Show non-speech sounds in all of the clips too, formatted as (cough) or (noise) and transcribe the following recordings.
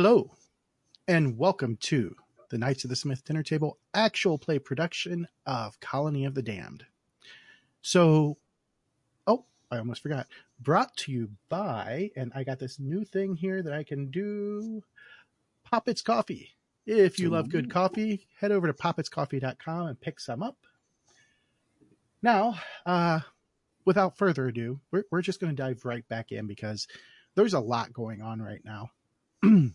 Hello, and welcome to the Knights of the Smith Dinner Table actual play production of Colony of the Damned. So, oh, I almost forgot. Brought to you by, and I got this new thing here that I can do Poppets Coffee. If you love good coffee, head over to poppetscoffee.com and pick some up. Now, uh, without further ado, we're, we're just going to dive right back in because there's a lot going on right now. (clears throat)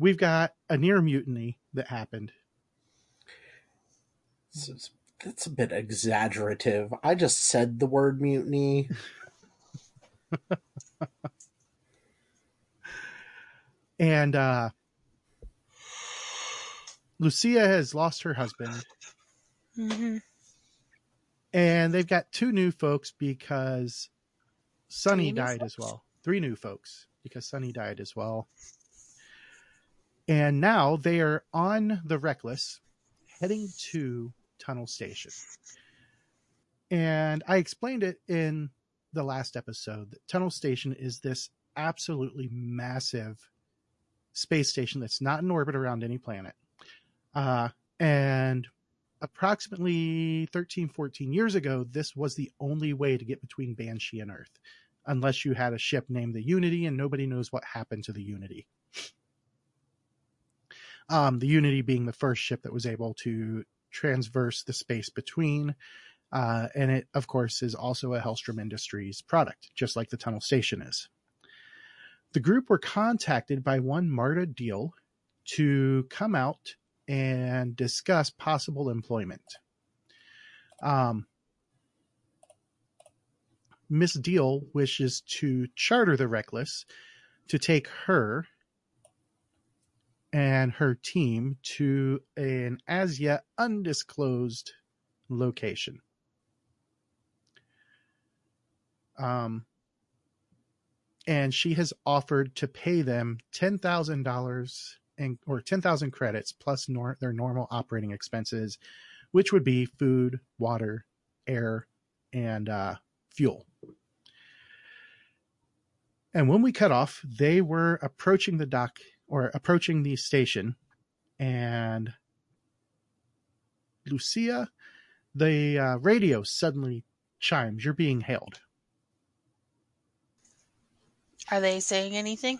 We've got a near mutiny that happened. That's a bit exaggerative. I just said the word mutiny. (laughs) and uh Lucia has lost her husband. Mm-hmm. And they've got two new folks because Sunny Three new died as well. Three new folks because Sunny died as well. And now they are on the Reckless heading to Tunnel Station. And I explained it in the last episode that Tunnel Station is this absolutely massive space station that's not in orbit around any planet. Uh, and approximately 13, 14 years ago, this was the only way to get between Banshee and Earth, unless you had a ship named the Unity, and nobody knows what happened to the Unity. Um, the Unity being the first ship that was able to transverse the space between. Uh, and it, of course, is also a Hellstromme Industries product, just like the Tunnel Station is. The group were contacted by one Marta Deal to come out and discuss possible employment. Um, Miss Deal wishes to charter the Reckless to take her and her team to an as yet undisclosed location. Um, and she has offered to pay them ten thousand dollars and or ten thousand credits plus nor- their normal operating expenses, which would be food, water, air, and uh, fuel. And when we cut off, they were approaching the dock or approaching the station, and Lucia, the uh, radio suddenly chimes. You're being hailed. Are they saying anything?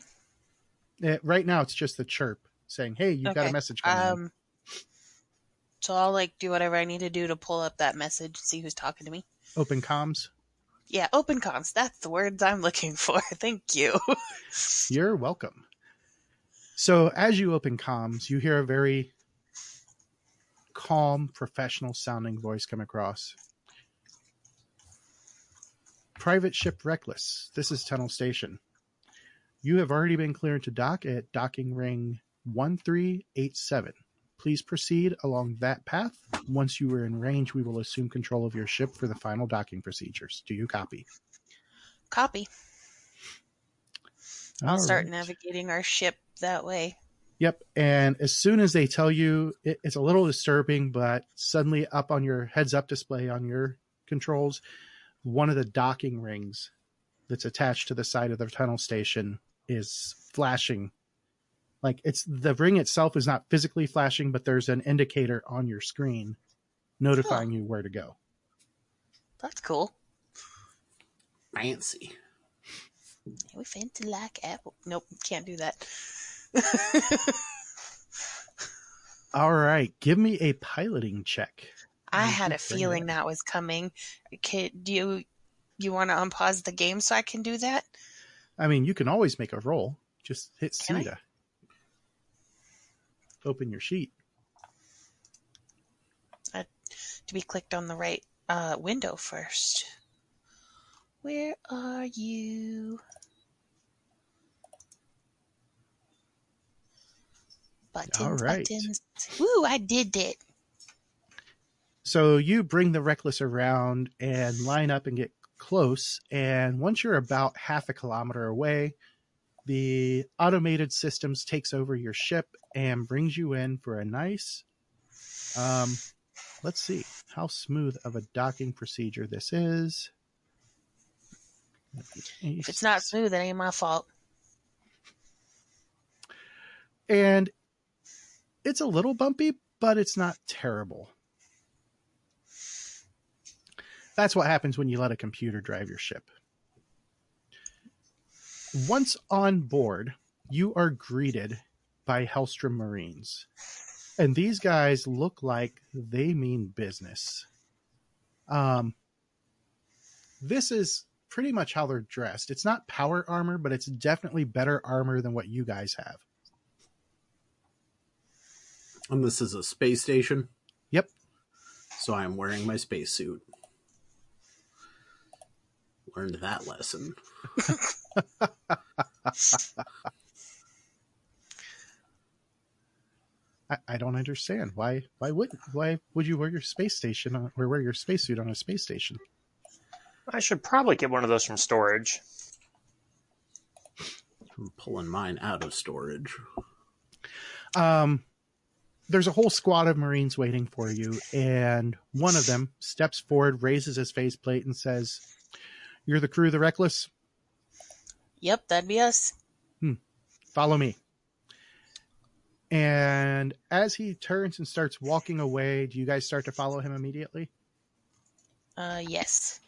Uh, right now, it's just the chirp saying, "Hey, you've got a message coming." in." Um, so I'll like do whatever I need to do to pull up that message, see who's talking to me. Open comms. Yeah, open comms. That's the words I'm looking for. (laughs) Thank you. You're welcome. So, as you open comms, you hear a very calm, professional sounding voice come across. Private ship Reckless. This is Tunnel Station. You have already been cleared to dock at docking ring 1387. Please proceed along that path. Once you are in range, we will assume control of your ship for the final docking procedures. Do you copy? Copy. I'll start navigating our ship that way. Yep. And as soon as they tell you, it, it's a little disturbing, but suddenly up on your heads up display on your controls, one of the docking rings that's attached to the side of the tunnel station is flashing. Like it's the ring itself is not physically flashing, but there's an indicator on your screen notifying you where to go. That's cool. Fancy. We fancy like apple. Nope, can't do that. All right. Give me a piloting check. I had a feeling it. that was coming. Can, do you you want to unpause the game so I can do that? I mean, you can always make a roll. Just hit Can I? C to open your sheet. To be clicked on the right uh, window first. Where are you? Buttons, All right. buttons. Woo, I did it. So you bring the reckless around and line up and get close. And once you're about half a kilometer away, the automated systems takes over your ship and brings you in for a nice um let's see how smooth of a docking procedure this is If it's not smooth, it ain't my fault. And it's a little bumpy, but it's not terrible. That's what happens when you let a computer drive your ship. Once on board, you are greeted by Hellstromme Marines. And these guys look like they mean business. Um, this is pretty much how they're dressed. It's not power armor, but it's definitely better armor than what you guys have. And this is a space station. Yep. So I am wearing my spacesuit. Learned that lesson. (laughs) I, I don't understand why. Why would why would you wear your space station on, or wear your spacesuit on a space station? I should probably get one of those from storage. I'm pulling mine out of storage. Um, there's a whole squad of Marines waiting for you, and one of them steps forward, raises his faceplate, and says, "You're the crew of the Reckless. Yep, that'd be us. Hmm. Follow me." And as he turns and starts walking away, do you guys start to follow him immediately? Uh, yes.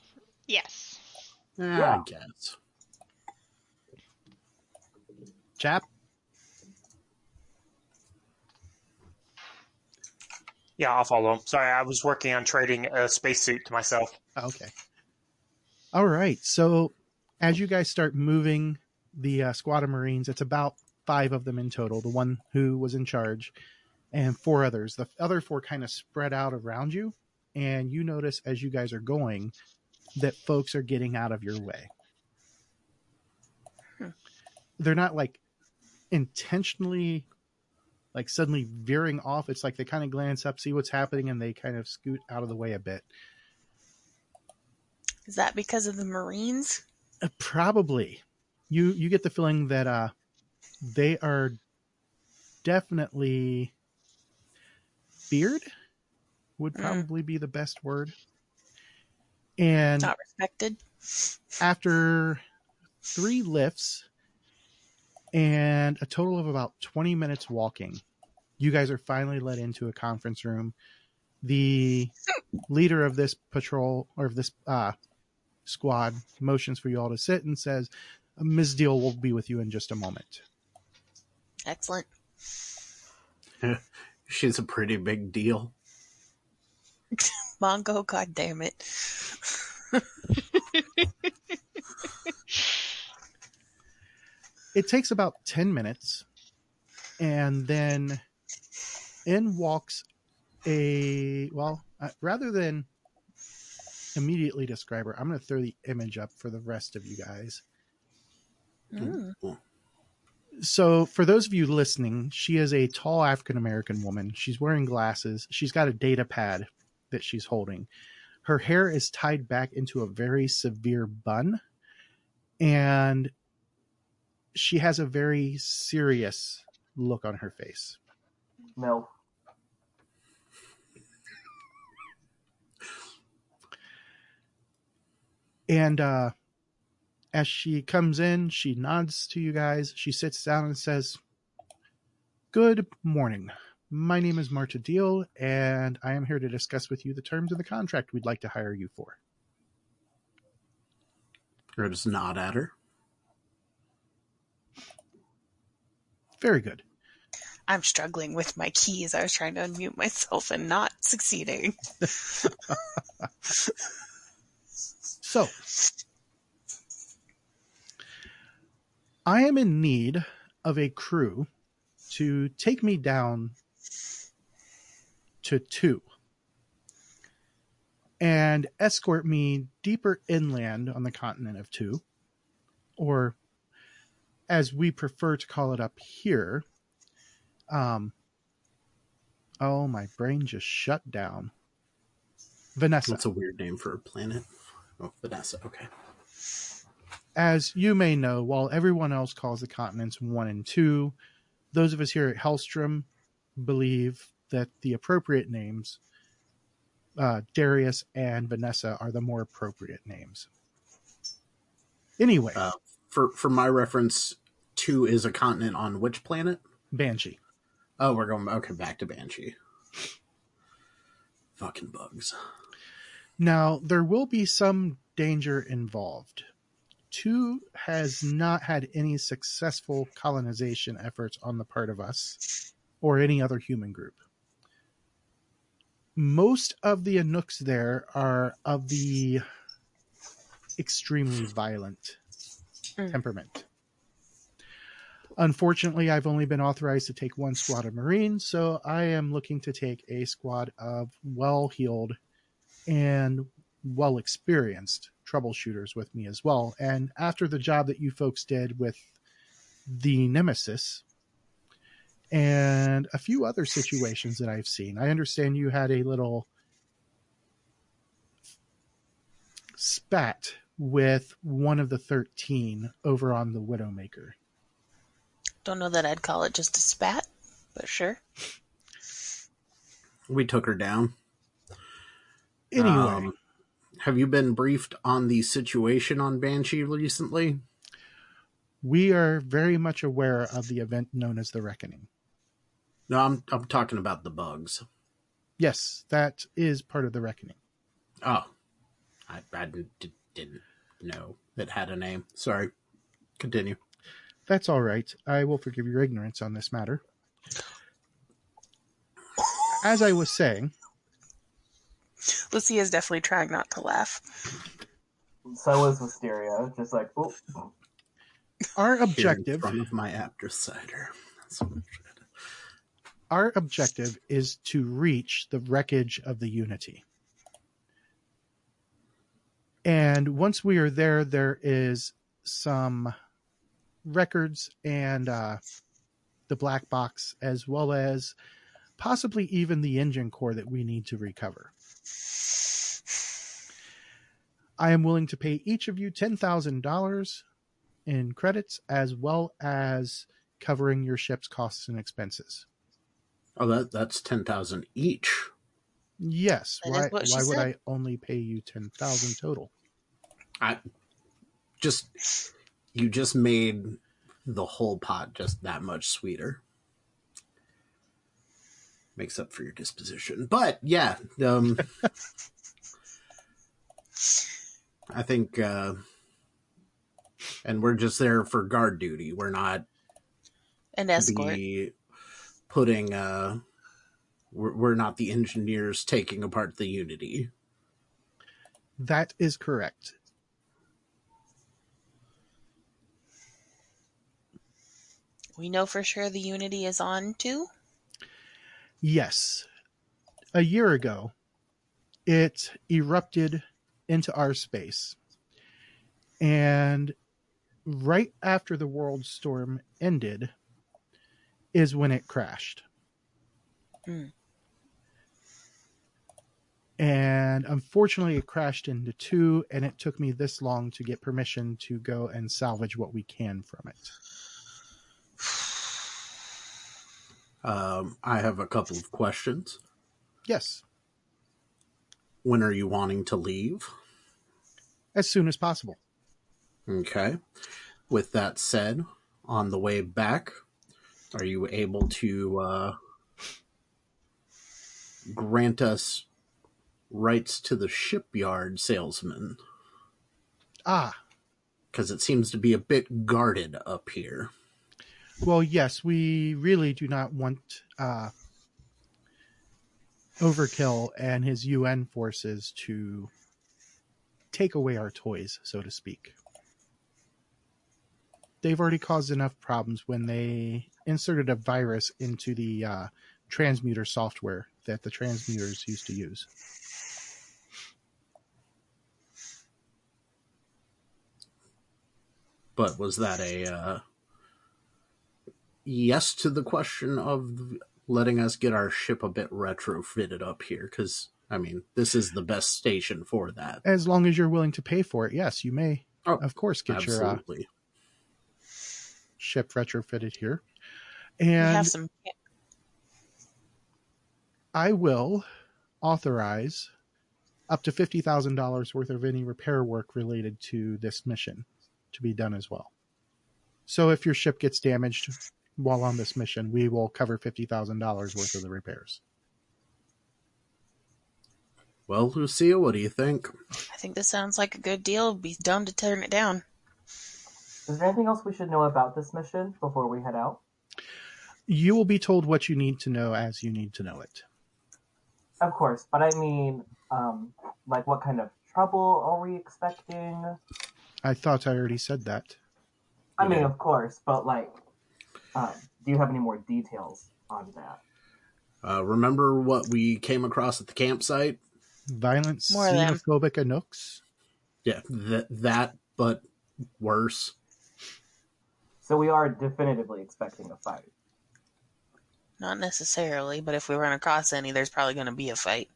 Yes. Yeah, I guess. Chap, Yeah, I'll follow him. Sorry, I was working on trading a spacesuit to myself. Okay. All right. So as you guys start moving the uh, squad of Marines, it's about five of them in total, the one who was in charge, and four others. The other four kind of spread out around you, and you notice as you guys are going that folks are getting out of your way. Hmm. They're not like intentionally like suddenly veering off. It's like they kind of glance up, see what's happening, and they kind of scoot out of the way a bit. Is that because of the Marines? Uh, probably you you get the feeling that uh they are definitely feared would Mm. probably be the best word and Not respected? after three lifts and a total of about 20 minutes walking you guys are finally led into a conference room the leader of this patrol or of this uh, squad motions for you all to sit and says ms deal will be with you in just a moment Excellent. (laughs) She's a pretty big deal. (laughs) Mongo, god damn it. (laughs) it takes about 10 minutes and then in walks a well uh, rather than immediately describe her i'm going to throw the image up for the rest of you guys. Mm. so for those of you listening she is a tall african american woman. She's wearing glasses. She's got a data pad that she's holding. Her hair is tied back into a very severe bun and she has a very serious look on her face Milf. and uh as she comes in she nods to you guys she sits down and says good morning my name is marta deal and i am here to discuss with you the terms of the contract we'd like to hire you for Or just nod at her. Very good I'm struggling with my keys. I was trying to unmute myself and not succeeding. (laughs) So, I am in need of a crew to take me down to two and escort me deeper inland on the continent of two, or as we prefer to call it up here. Um, oh, my brain just shut down. Vanessa. That's a weird name for a planet. Oh, Vanessa. Okay. as you may know, while everyone else calls the continents one and two, those of us here at Hellstromme believe that the appropriate names, uh, Darius and Vanessa, are the more appropriate names. Anyway, Uh, for for my reference, two is a continent on which planet? Banshee. Oh, we're going okay back to Banshee. Fucking bugs. Now, there will be some danger involved. Two has not had any successful colonization efforts on the part of us or any other human group. Most of the Anouks there are of the extremely violent Mm. temperament. Unfortunately, I've only been authorized to take one squad of Marines, so I am looking to take a squad of well heeled and well experienced troubleshooters with me as well. And after the job that you folks did with the Nemesis and a few other situations that I've seen, I understand you had a little spat with one of the 13 over on the Widowmaker. Don't know that I'd call it just a spat, but sure. We took her down. Anyway, Um, have you been briefed on the situation on Banshee recently? we are very much aware of the event known as the Reckoning. No, I'm I'm talking about the bugs. Yes, that is part of the Reckoning. Oh, I, I didn't, didn't know it had a name. Sorry. Continue. That's all right. I will forgive your ignorance on this matter. As I was saying, Lucy is definitely trying not to laugh. So is Wisteria, just like, oh, our Here in objective front of my after cider. That's what I'm trying to- our objective is to reach the wreckage of the Unity. And once we are there, there is some records and uh, the black box, as well as possibly even the engine core that we need to recover. I am willing to pay each of you $10,000 in credits, as well as covering your ship's costs and expenses. Oh, that that's ten thousand each. Yes. That is why why would said. I only pay you ten thousand total? I just you just made the whole pot just that much sweeter. Makes up for your disposition. But yeah, um (laughs) I think uh and we're just there for guard duty. We're not An escort. be putting uh we're, we're not the engineers taking apart the unity. That is correct. We know for sure the Unity is on too. Yes. A year ago, it erupted into our space. And right after the world storm ended is when it crashed. Hmm. And unfortunately, it crashed into two, and it took me this long to get permission to go and salvage what we can from it. Um, I have a couple of questions. Yes, When are you wanting to leave? as soon as possible. Okay. With that said, on the way back, are you able to uh, grant us rights to the shipyard salesman? Ah, Because it seems to be a bit guarded up here. Well, yes, we really do not want uh, Overkill and his UN forces to take away our toys, so to speak. They've already caused enough problems when they inserted a virus into the uh, transmuter software that the transmuters used to use. But was that a uh, yes to the question of letting us get our ship a bit retrofitted up here? Because, I mean, this is the best station for that. As long as you're willing to pay for it, yes, you may, Oh, of course, get your uh, ship retrofitted here. we And have some. I will authorize up to fifty thousand dollars worth of any repair work related to this mission to be done as well. So if your ship gets damaged while on this mission, we will cover fifty thousand dollars worth of the repairs. Well, Lucia, what do you think? I think this sounds like a good deal. It'd be dumb to turn it down. Is there anything else we should know about this mission before we head out? You will be told what you need to know as you need to know it. Of course, but I mean, um, like what kind of trouble are we expecting? I thought I already said that. I mean, of course, but like, um, do you have any more details on that? Uh, remember what we came across at the campsite? Violent More xenophobic Anouks. Yeah, th- that, but worse. So we are definitively expecting a fight. Not necessarily, but if we run across any, there's probably going to be a fight.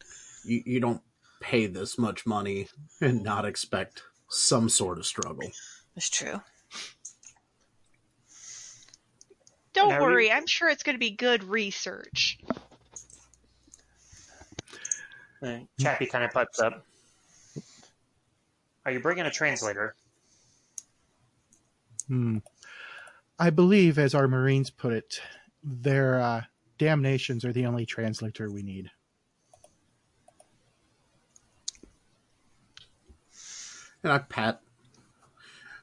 You, you don't pay this much money and not expect some sort of struggle. It's true. Don't Now we- worry, I'm sure it's going to be good research. And Chappie kind of pipes up. Are you bringing a translator? Hmm. I believe, as our Marines put it, their uh, damnations are the only translator we need. And I pat.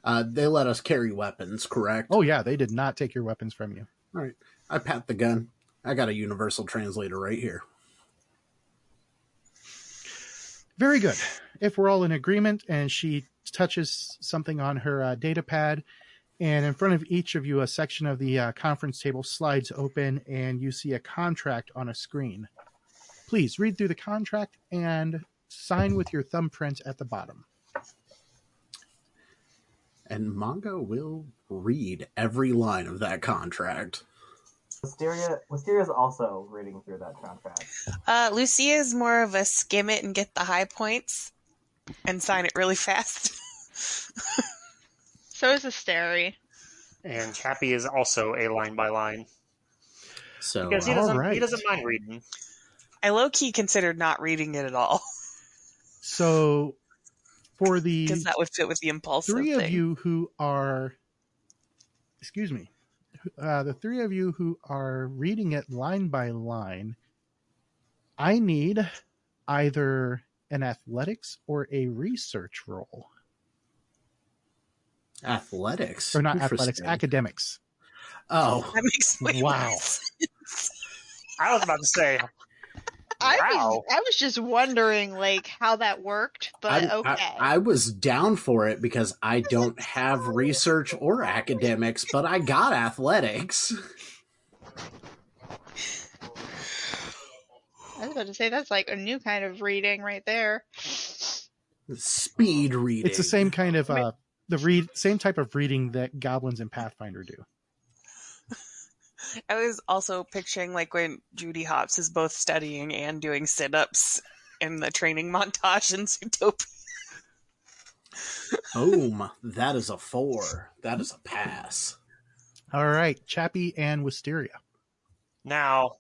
Uh, they let us carry weapons, correct? Oh yeah, they did not take your weapons from you. All right. I pat the gun. I got a universal translator right here. Very good. If we're all in agreement, and she touches something on her uh, data pad, and in front of each of you, a section of the uh, conference table slides open, and you see a contract on a screen. Please read through the contract and sign with your thumbprint at the bottom. And Mongo will read every line of that contract. Wisteria, Wisteria's also reading through that contract. Uh, Lucia is more of a skim it and get the high points and sign it really fast. (laughs) So is Asteri. And Chappie is also a line by line So because he doesn't right. he doesn't mind reading. I low key considered not reading it at all So, for the because that would fit with the impulsive three thing. of you who are excuse me uh, the three of you who are reading it line by line i need either an athletics or a research role. athletics. or not athletics academics Oh, That makes way more Wow. (laughs) I was about to say, I was I was just wondering like how that worked, but I, okay. I, I was down for it because I don't have research or academics, but I got athletics. I was about to say that's like a new kind of reading right there. Speed reading. it's the same kind of uh the read same type of reading that goblins and pathfinder do I was also picturing like when Judy Hopps is both studying and doing sit ups in the training montage in Zootopia. (laughs) Boom. That is a four. That is a pass. all right chappie and wisteria now,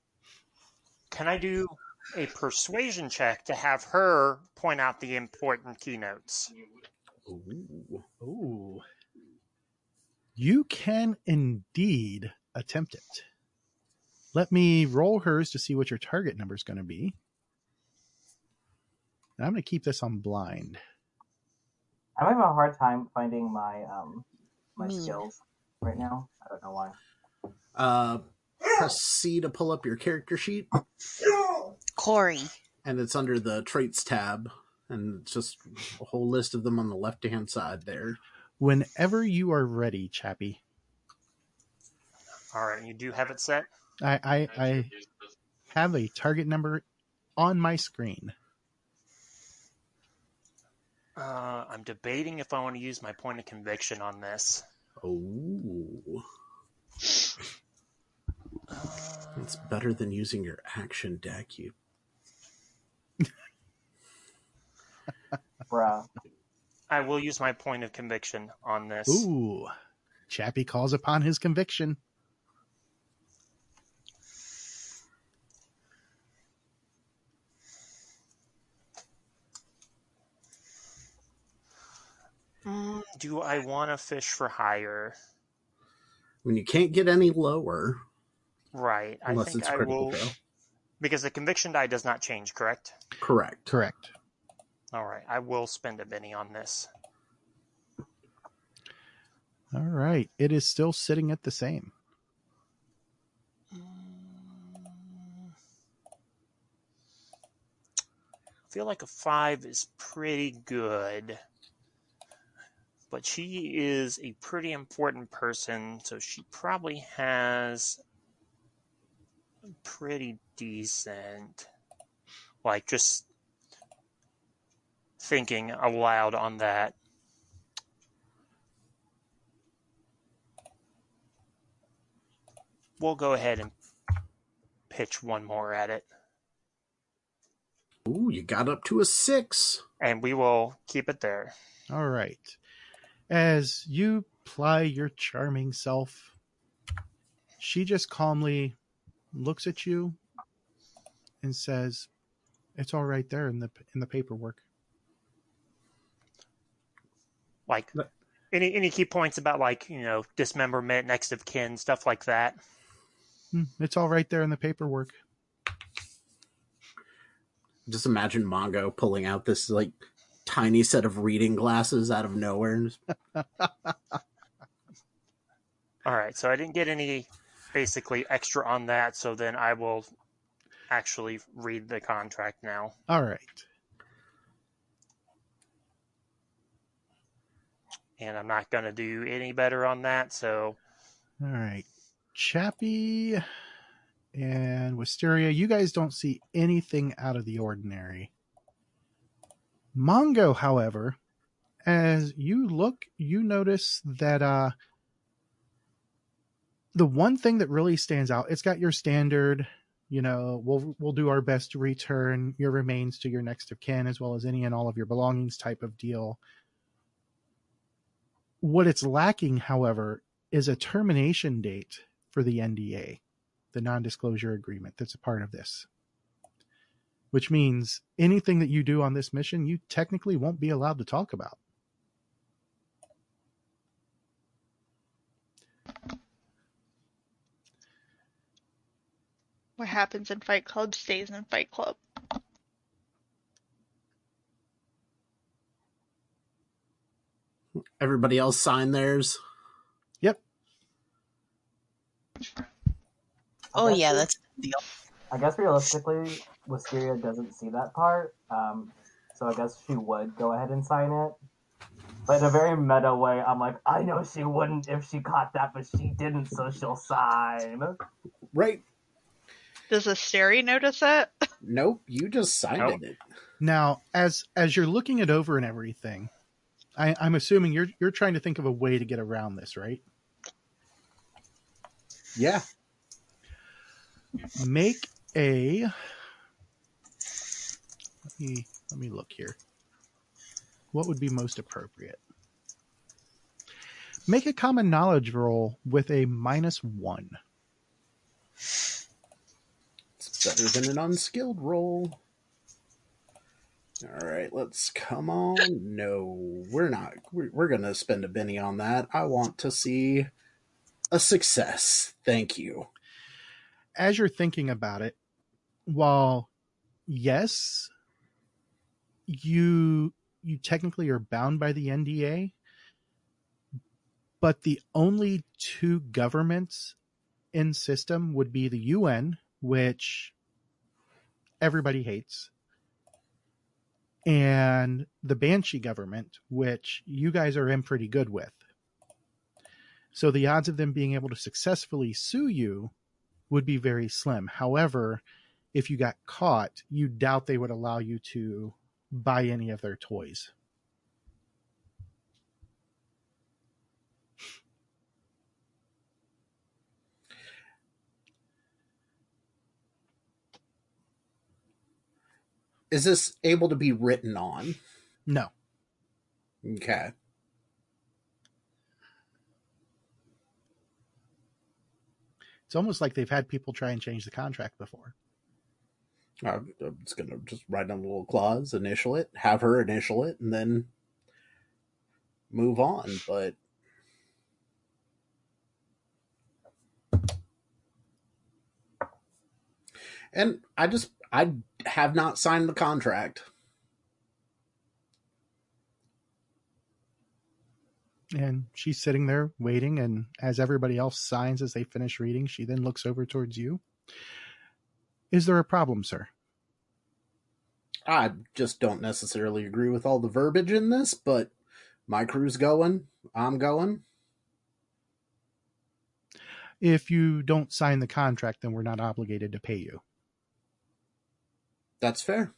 can I do a persuasion check to have her point out the important keynotes? Ooh. Ooh. You can indeed attempt it. Let me roll hers to see what your target number is going to be. And I'm going to keep this on blind. I'm having a hard time finding my um my Me. skills right now. I don't know why. Uh, press C to pull up your character sheet, Corey. and it's under the traits tab, and it's just a whole list of them on the left hand side there. Whenever you are ready, Chappie, All right, you do have it set. I, I, I have a target number on my screen. Uh, I'm debating if I want to use my point of conviction on this. Oh, Uh, it's better than using your action deck. You Bruh. I will use my point of conviction on this. Ooh. Chappie calls upon his conviction. Mm, do I want to fish for hire? when you can't get any lower Right. I unless think it's I critical will fail. because the conviction die does not change, correct? Correct. Correct. All right. I will spend a Benny on this. All right. It is still sitting at the same. I feel like a five is pretty good. But she is a pretty important person, so she probably has pretty decent. Like, just thinking aloud on that. We'll go ahead and pitch one more at it. Ooh, you got up to a six. and we will keep it there. All right. As you ply your charming self, she just calmly looks at you and says, "It's all right there in the in the paperwork." Like any any key points about like you know dismemberment, next of kin, stuff like that. Hmm, It's all right there in the paperwork. Just imagine Mongo pulling out this like tiny set of reading glasses out of nowhere. and (laughs) just- All right, so I didn't get any basically extra on that, so then I will actually read the contract now. All right. And I'm not going to do any better on that, so All right. Chappie and Wisteria, you guys don't see anything out of the ordinary. Mongo, however, as you look, you notice that uh the one thing that really stands out, it's got your standard, you know, we'll we'll do our best to return your remains to your next of kin as well as any and all of your belongings type of deal. What it's lacking, however, is a termination date for the NDA, the non disclosure agreement that's a part of this. Which means anything that you do on this mission, you technically won't be allowed to talk about. What happens in Fight Club stays in Fight Club. Everybody else sign theirs. Yep. Oh yeah, we- that's the deal. I guess realistically, Wisteria doesn't see that part, um, so I guess she would go ahead and sign it. But in a very meta way, I'm like, I know she wouldn't if she caught that, but she didn't, so she'll sign. Right. Does Asteri notice it? (laughs) Nope, you just signed Nope. it. Now, as as you're looking it over and everything, I, I'm assuming you're you're trying to think of a way to get around this, right? Yeah. Make a let me let me look here. What would be most appropriate? Make a common knowledge roll with a minus one. It's better than an unskilled roll. All right, let's come on. No, we're not. We're, we're going to spend a Benny on that. I want to see a success. Thank you. as you're thinking about it, while yes, you you technically are bound by the NDA, but the only two governments in system would be the UN, which everybody hates, and the Banshee government, which you guys are in pretty good with. So the odds of them being able to successfully sue you would be very slim. However, if you got caught, you doubt they would allow you to buy any of their toys. Is this able to be written on? No. Okay. It's almost like they've had people try and change the contract before. I'm just gonna just write down a little clause, initial it, have her initial it, and then move on. But and I just I have not signed the contract. And she's sitting there waiting, and as everybody else signs as they finish reading, she then looks over towards you. Is there a problem, sir? I just don't necessarily agree with all the verbiage in this, but my crew's going. I'm going. If you don't sign the contract, then we're not obligated to pay you. That's fair.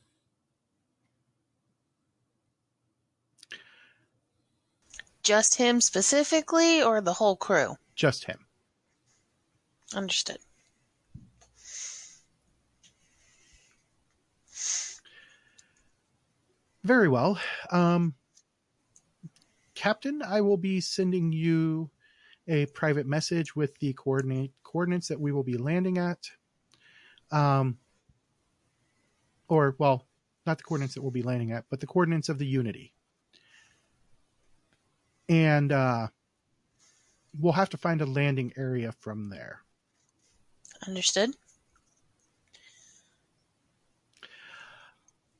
Just him specifically or the whole crew? Just him. Understood. Very well. Um, Captain, I will be sending you a private message with the coordinate coordinates that we will be landing at. Um, or well, not the coordinates that we'll be landing at, but the coordinates of the Unity. And uh, we'll have to find a landing area from there. Understood.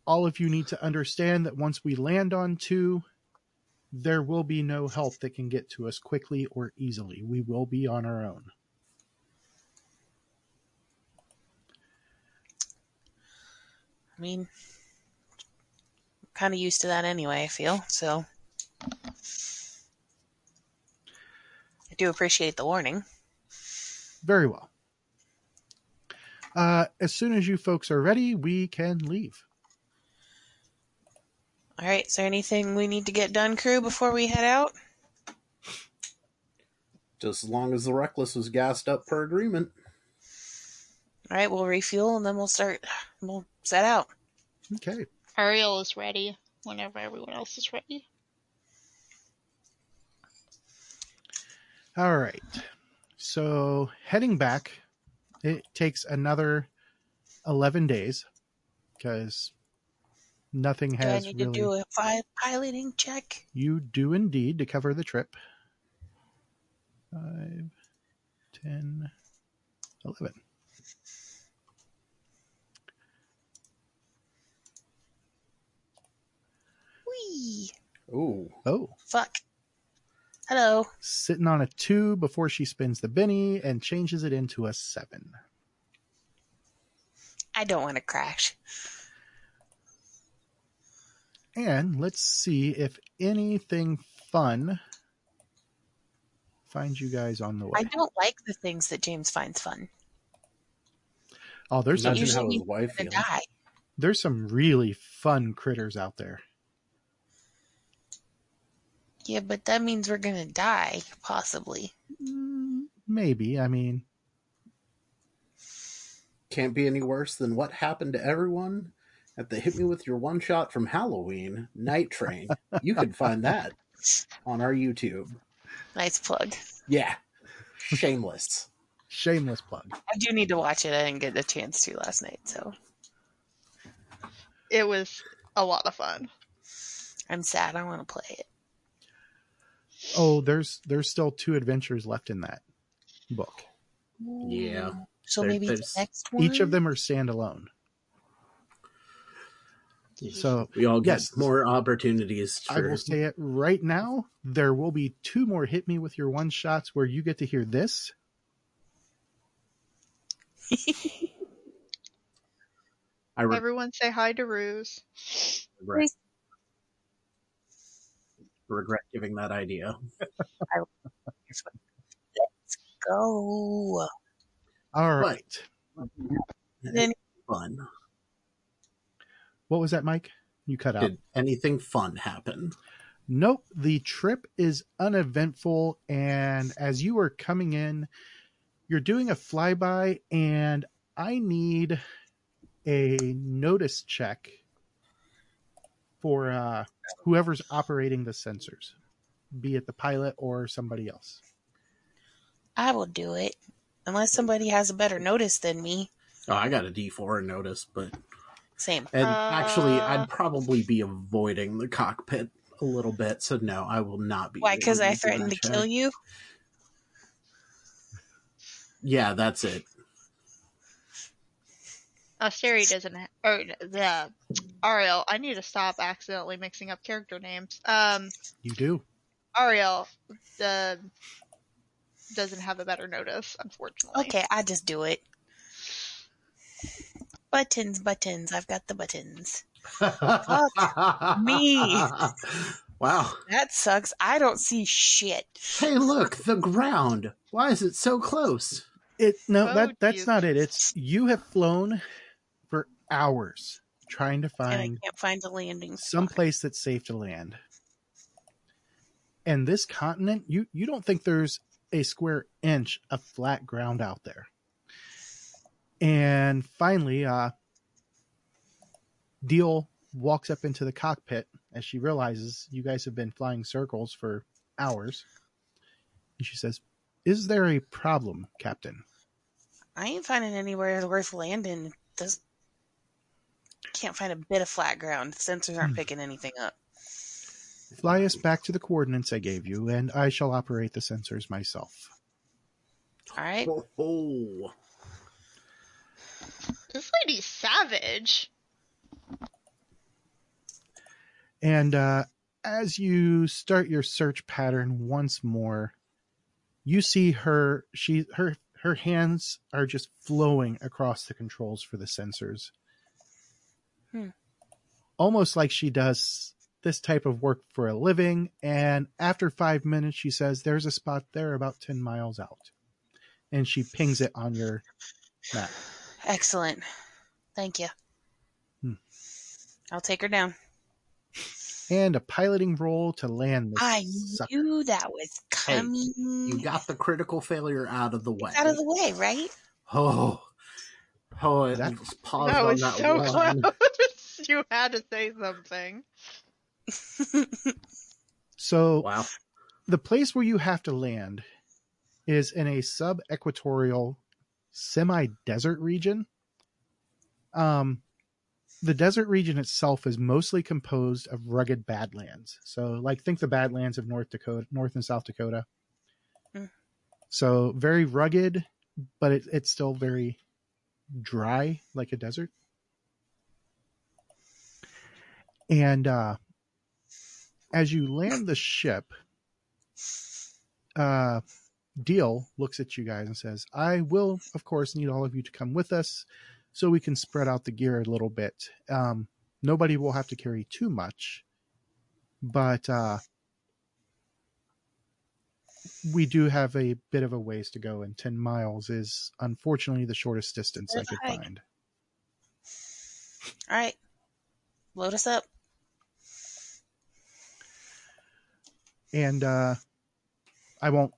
All of you need to understand that once we land on two, there will be no help that can get to us quickly or easily. We will be on our own. I mean, kind of used to that anyway, I feel. So I do appreciate the warning. Very well. Uh, as soon as you folks are ready, we can leave. All right, is there anything we need to get done, crew, before we head out? Just as long as the Reckless is gassed up per agreement. All right, we'll refuel and then we'll start. We'll set out. Okay. Ariel is ready whenever everyone else is ready. All right. So heading back, it takes another 11 days because nothing Do I need really. to do a five piloting check? You do indeed to cover the trip. 5, 10, 11. Whee! Ooh. Oh, Fuck. Hello. sitting on a 2 before she spins the Benny and changes it into a 7. I don't want to crash. And let's see if anything fun finds you guys on the way. I don't like the things that James finds fun. Oh, there's some Imagine how his wife die. there's some really fun critters out there. Yeah, but that means we're gonna die, possibly. Mm, Maybe. I mean, Can't be any worse than what happened to everyone at the Hit Me With Your One Shot from Halloween Night Train. You can find that (laughs) on our YouTube. Nice plug. Yeah. Shameless. shameless plug. I do need to watch it. I didn't get a chance to last night, so It was a lot of fun. I'm sad. I want to play it. Oh, there's there's still two adventures left in that book. Yeah. So There- maybe the next one. Each of them are standalone. So We all get Yes. more opportunities I will say it right now. There will be two more hit me with your one shots where you get to hear this. I re- Everyone say hi to Ruse. regret, regret giving that idea. Let's go. All right. Then- Fun. What was that, Mike? You cut out. Did anything fun happen? Nope. The trip is uneventful. And as you are coming in, you're doing a flyby, and I need a notice check for uh, whoever's operating the sensors, be it the pilot or somebody else. I will do it. Unless somebody has a better notice than me. Oh, I got a D4 notice, but Same. and actually, Uh. I'd probably be avoiding the cockpit a little bit. So no, I will not be. Why? Because I threatened to kill you? Yeah, that's it. Asteri doesn't, ha- or the Ariel. I need to stop accidentally mixing up character names. Um, You do. Ariel, the doesn't have a better notice, unfortunately. Okay, I just do it. Buttons, buttons. I've got the buttons. (laughs) Fuck me. Wow. That sucks. I don't see shit. Hey, look, the ground. Why is it so close? It no, Oh, that that's geez. not it. It's you have flown for hours trying to And I find can't find the landing some spot. place that's safe to land. And this continent, you you don't think there's a square inch of flat ground out there. And finally, uh Deal walks up into the cockpit as she realizes you guys have been flying circles for hours. And she says, Is there a problem, Captain? I ain't finding anywhere worth landing. Does can't find a bit of flat ground. Sensors aren't Hmm. picking anything up. Fly us back to the coordinates I gave you, and I shall operate the sensors myself. All right. Oh, oh. This lady's savage. And uh, as you start your search pattern once more, you see her. She her her hands are just flowing across the controls for the sensors, Hmm. almost like she does this type of work for a living. And after five minutes, she says, "There's a spot there, about ten miles out," and she pings it on your map. Excellent. Thank you. Hmm. I'll take her down. And a piloting roll to land this I sucker. knew that was Hey, coming. You got the critical failure out of the way. It's out of the way, right? Oh. Oh, it That- just paused that on was that so one. close. (laughs) you had to say something. (laughs) So Wow. the place where you have to land is in a sub-equatorial semi-desert region. Um the desert region itself is mostly composed of rugged badlands. So like think the badlands of north dakota north and south dakota. Mm. so very rugged but it, it's still very dry like a desert. And uh as you land the ship uh, Deal looks at you guys and says, I will, of course, need all of you to come with us so we can spread out the gear a little bit. Um, nobody will have to carry too much, but uh, we do have a bit of a ways to go, and 10 miles is unfortunately the shortest distance I could find. All right. Load us up. and uh, I won't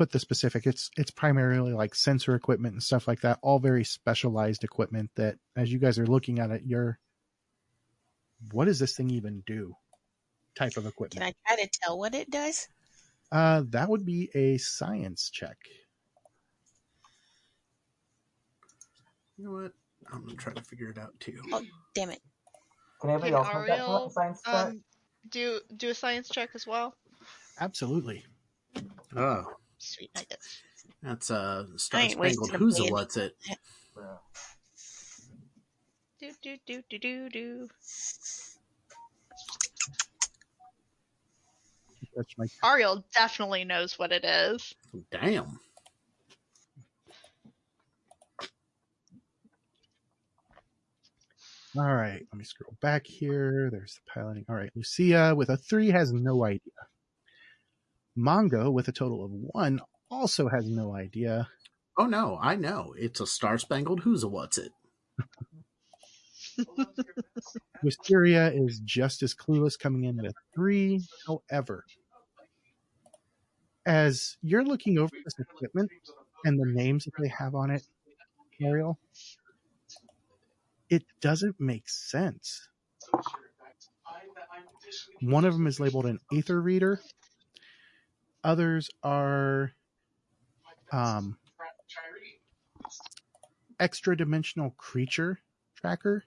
put the specific. It's it's primarily like sensor equipment and stuff like that. All very specialized equipment that, as you guys are looking at it, you're, what does this thing even do? Type of equipment. Can equipment. I try to tell what it does? Uh, that would be a science check. You know what? I'm gonna try to figure it out too. Oh, damn it. Can anybody Can else make that Ariel, science check? Um, do do a science check as well. Absolutely. Oh, Sweet nuggets. that's uh, Star ain't wasting Spangled a Who's penny. what's it? Yeah. Do do do do do do. That's my Ariel definitely knows what it is. Damn. All right, let me scroll back here. There's the piloting. All right, Lucia with a three has no idea. Mongo with a total of one also has no idea. Oh no, I know. It's a Star Spangled Who's a what's it? (laughs) Wisteria is just as clueless coming in at a three. However, as you're looking over this equipment and the names that they have on it, Ariel, it doesn't make sense. One of them is labeled an ether reader. Others are um, extra dimensional creature tracker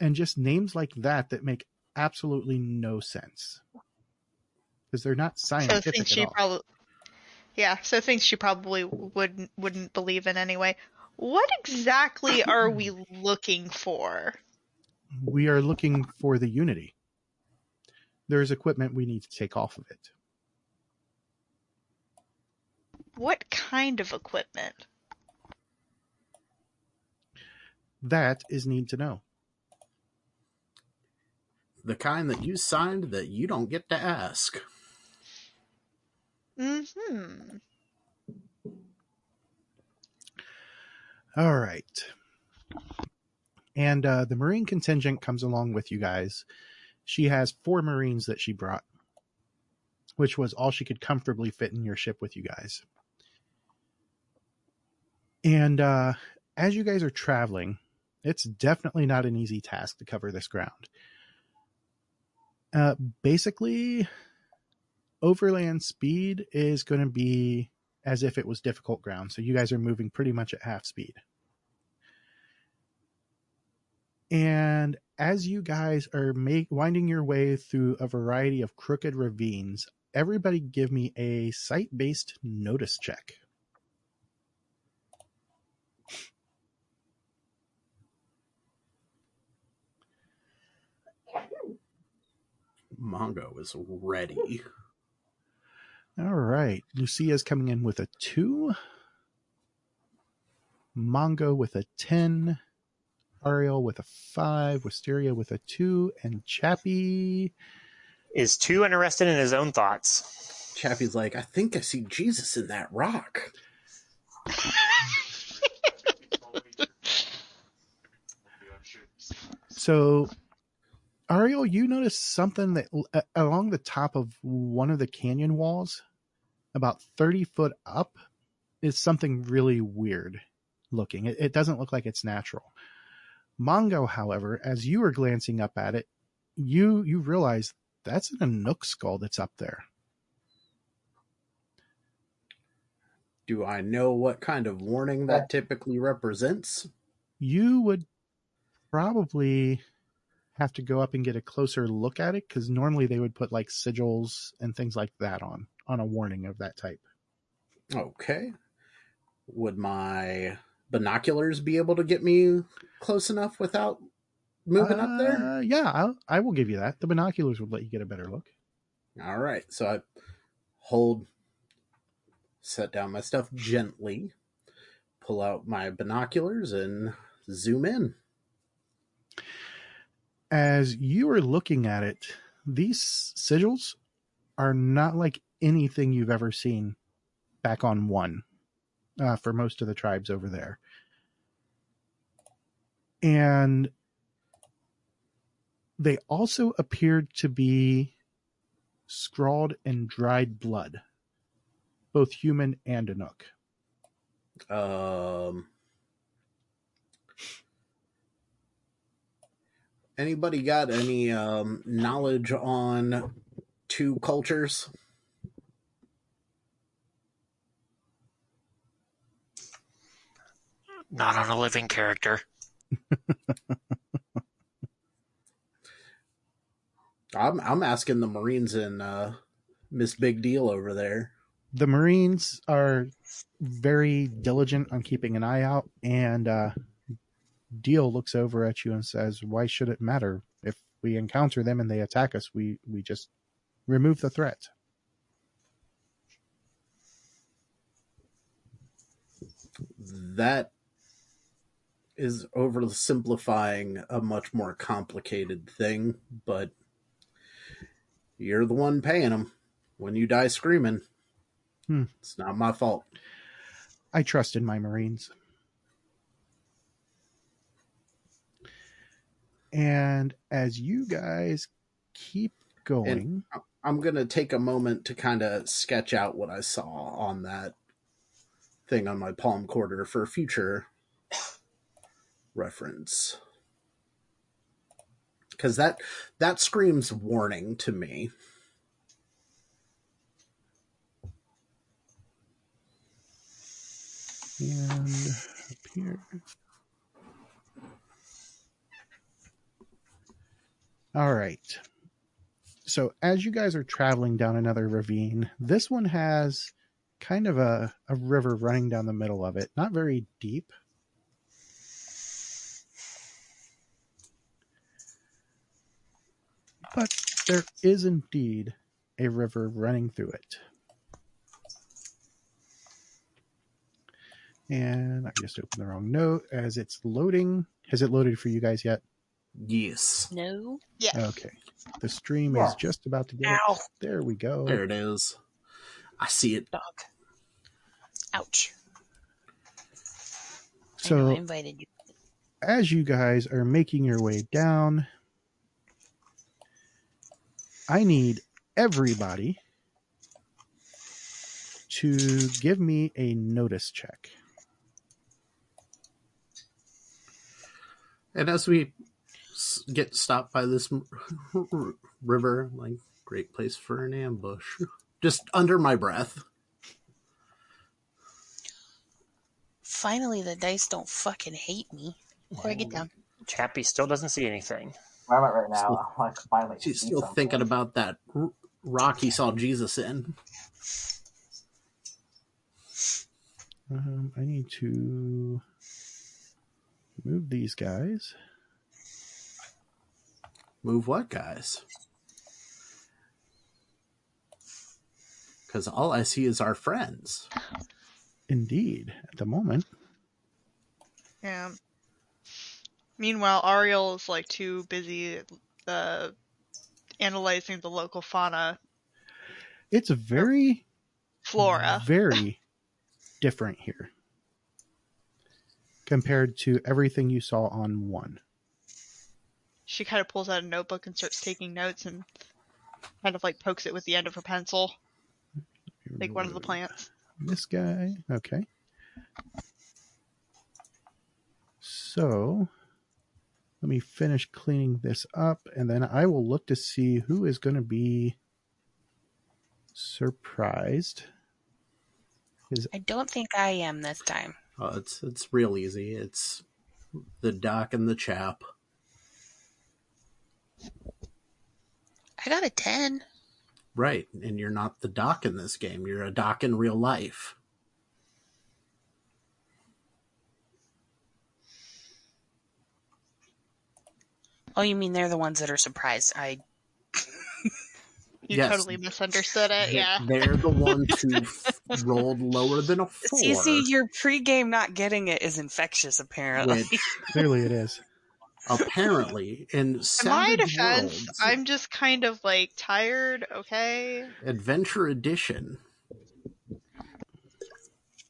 and just names like that that make absolutely no sense because they're not So scientific things at she all. probably, yeah. So things she probably wouldn't wouldn't believe in anyway. What exactly are we (clears throat) looking for? We are looking for the Unity. There is equipment we need to take off of it. What kind of equipment? That is need to know. The kind that you signed that you don't get to ask. Mm-hmm. All right. And uh, the Marine contingent comes along with you guys. She has four Marines that she brought, which was all she could comfortably fit in your ship with you guys. And uh, as you guys are traveling, it's definitely not an easy task to cover this ground. Uh, basically, overland speed is going to be as if it was difficult ground. So you guys are moving pretty much at half speed. And as you guys are make, winding your way through a variety of crooked ravines, everybody give me a sight based notice check. Mongo is ready. All right. Lucia's coming in with a two. Mongo with a 10. Ariel with a five. Wisteria with a two. And Chappie. Is too interested in his own thoughts. Chappie's like, I think I see Jesus in that rock. So, Ariel, you notice something that uh, along the top of one of the canyon walls, about 30 foot up, is something really weird looking. It, it doesn't look like it's natural. Mongo, however, as you are glancing up at it, you you realize that's an Anouk skull that's up there. Do I know what kind of warning that typically represents? You would probably have to go up and get a closer look at it because normally they would put like sigils and things like that on on a warning of that type. Okay. Would my binoculars be able to get me close enough without moving up there? Uh, yeah, I'll, I will give you that. The binoculars would let you get a better look. All right. So I hold, set down my stuff gently, pull out my binoculars, and zoom in. As you are looking at it, these sigils are not like anything you've ever seen back on one uh, for most of the tribes over there. And they also appeared to be scrawled in dried blood, both human and Anouk. Um, anybody got any um, knowledge on two cultures? Not on a living character. (laughs) I'm I'm asking the Marines and uh, Miss Big Deal over there. The Marines are very diligent on keeping an eye out, and uh, Deal looks over at you and says, "Why should it matter if we encounter them and they attack us? We we just remove the threat." That is oversimplifying a much more complicated thing, but you're the one paying them when you die screaming. Hmm. It's not my fault. I trust in my Marines. And as you guys keep going, and I'm going to take a moment to kind of sketch out what I saw on that thing on my palm corder for future reference. Cuz that that screams warning to me. and up here. All right. So as you guys are traveling down another ravine, this one has kind of a, a river running down the middle of it. Not very deep, but there is indeed a river running through it. And I just opened the wrong note as it's loading. Has it loaded for you guys yet? Yes. No. Yes. Okay. The stream is just about to get Ow. it. There we go. There it is. I see it. Dog. Ouch. I know I So invited you. as you guys are making your way down, I need everybody to give me a notice check. And as we get stopped by this (laughs) river, like great place for an ambush, just under my breath. Finally, the dice don't fucking hate me. Before I get down. Chappie still doesn't see anything. Where am I right now? Still- I'm like finally. She's still something. thinking about that rock he saw Jesus in. Um, I need to move these guys. Move what, guys? Because all I see is our friends. Indeed, at the moment. Yeah. Meanwhile, Ariel is like too busy uh, analyzing the local fauna, It's very flora. (laughs) very different here compared to everything you saw on one. She kind of pulls out a notebook and starts taking notes and kind of like pokes it with the end of her pencil, like one of the plants. This guy, okay. So let me finish cleaning this up, and then I will look to see who is going to be surprised. I don't think I am this time. Oh, it's it's real easy. It's the doc and the chap. I got a 10. Right, and you're not the doc in this game. You're a doc in real life. Oh, you mean they're the ones that are surprised? I (laughs) You Yes. totally misunderstood it. Yeah. They're the (laughs) ones who rolled lower than a four. see, see, your pregame not getting it is infectious. Apparently, which (laughs) Clearly, it is. apparently in In my defense, Worlds, I'm just kind of like tired. Okay. Adventure Edition,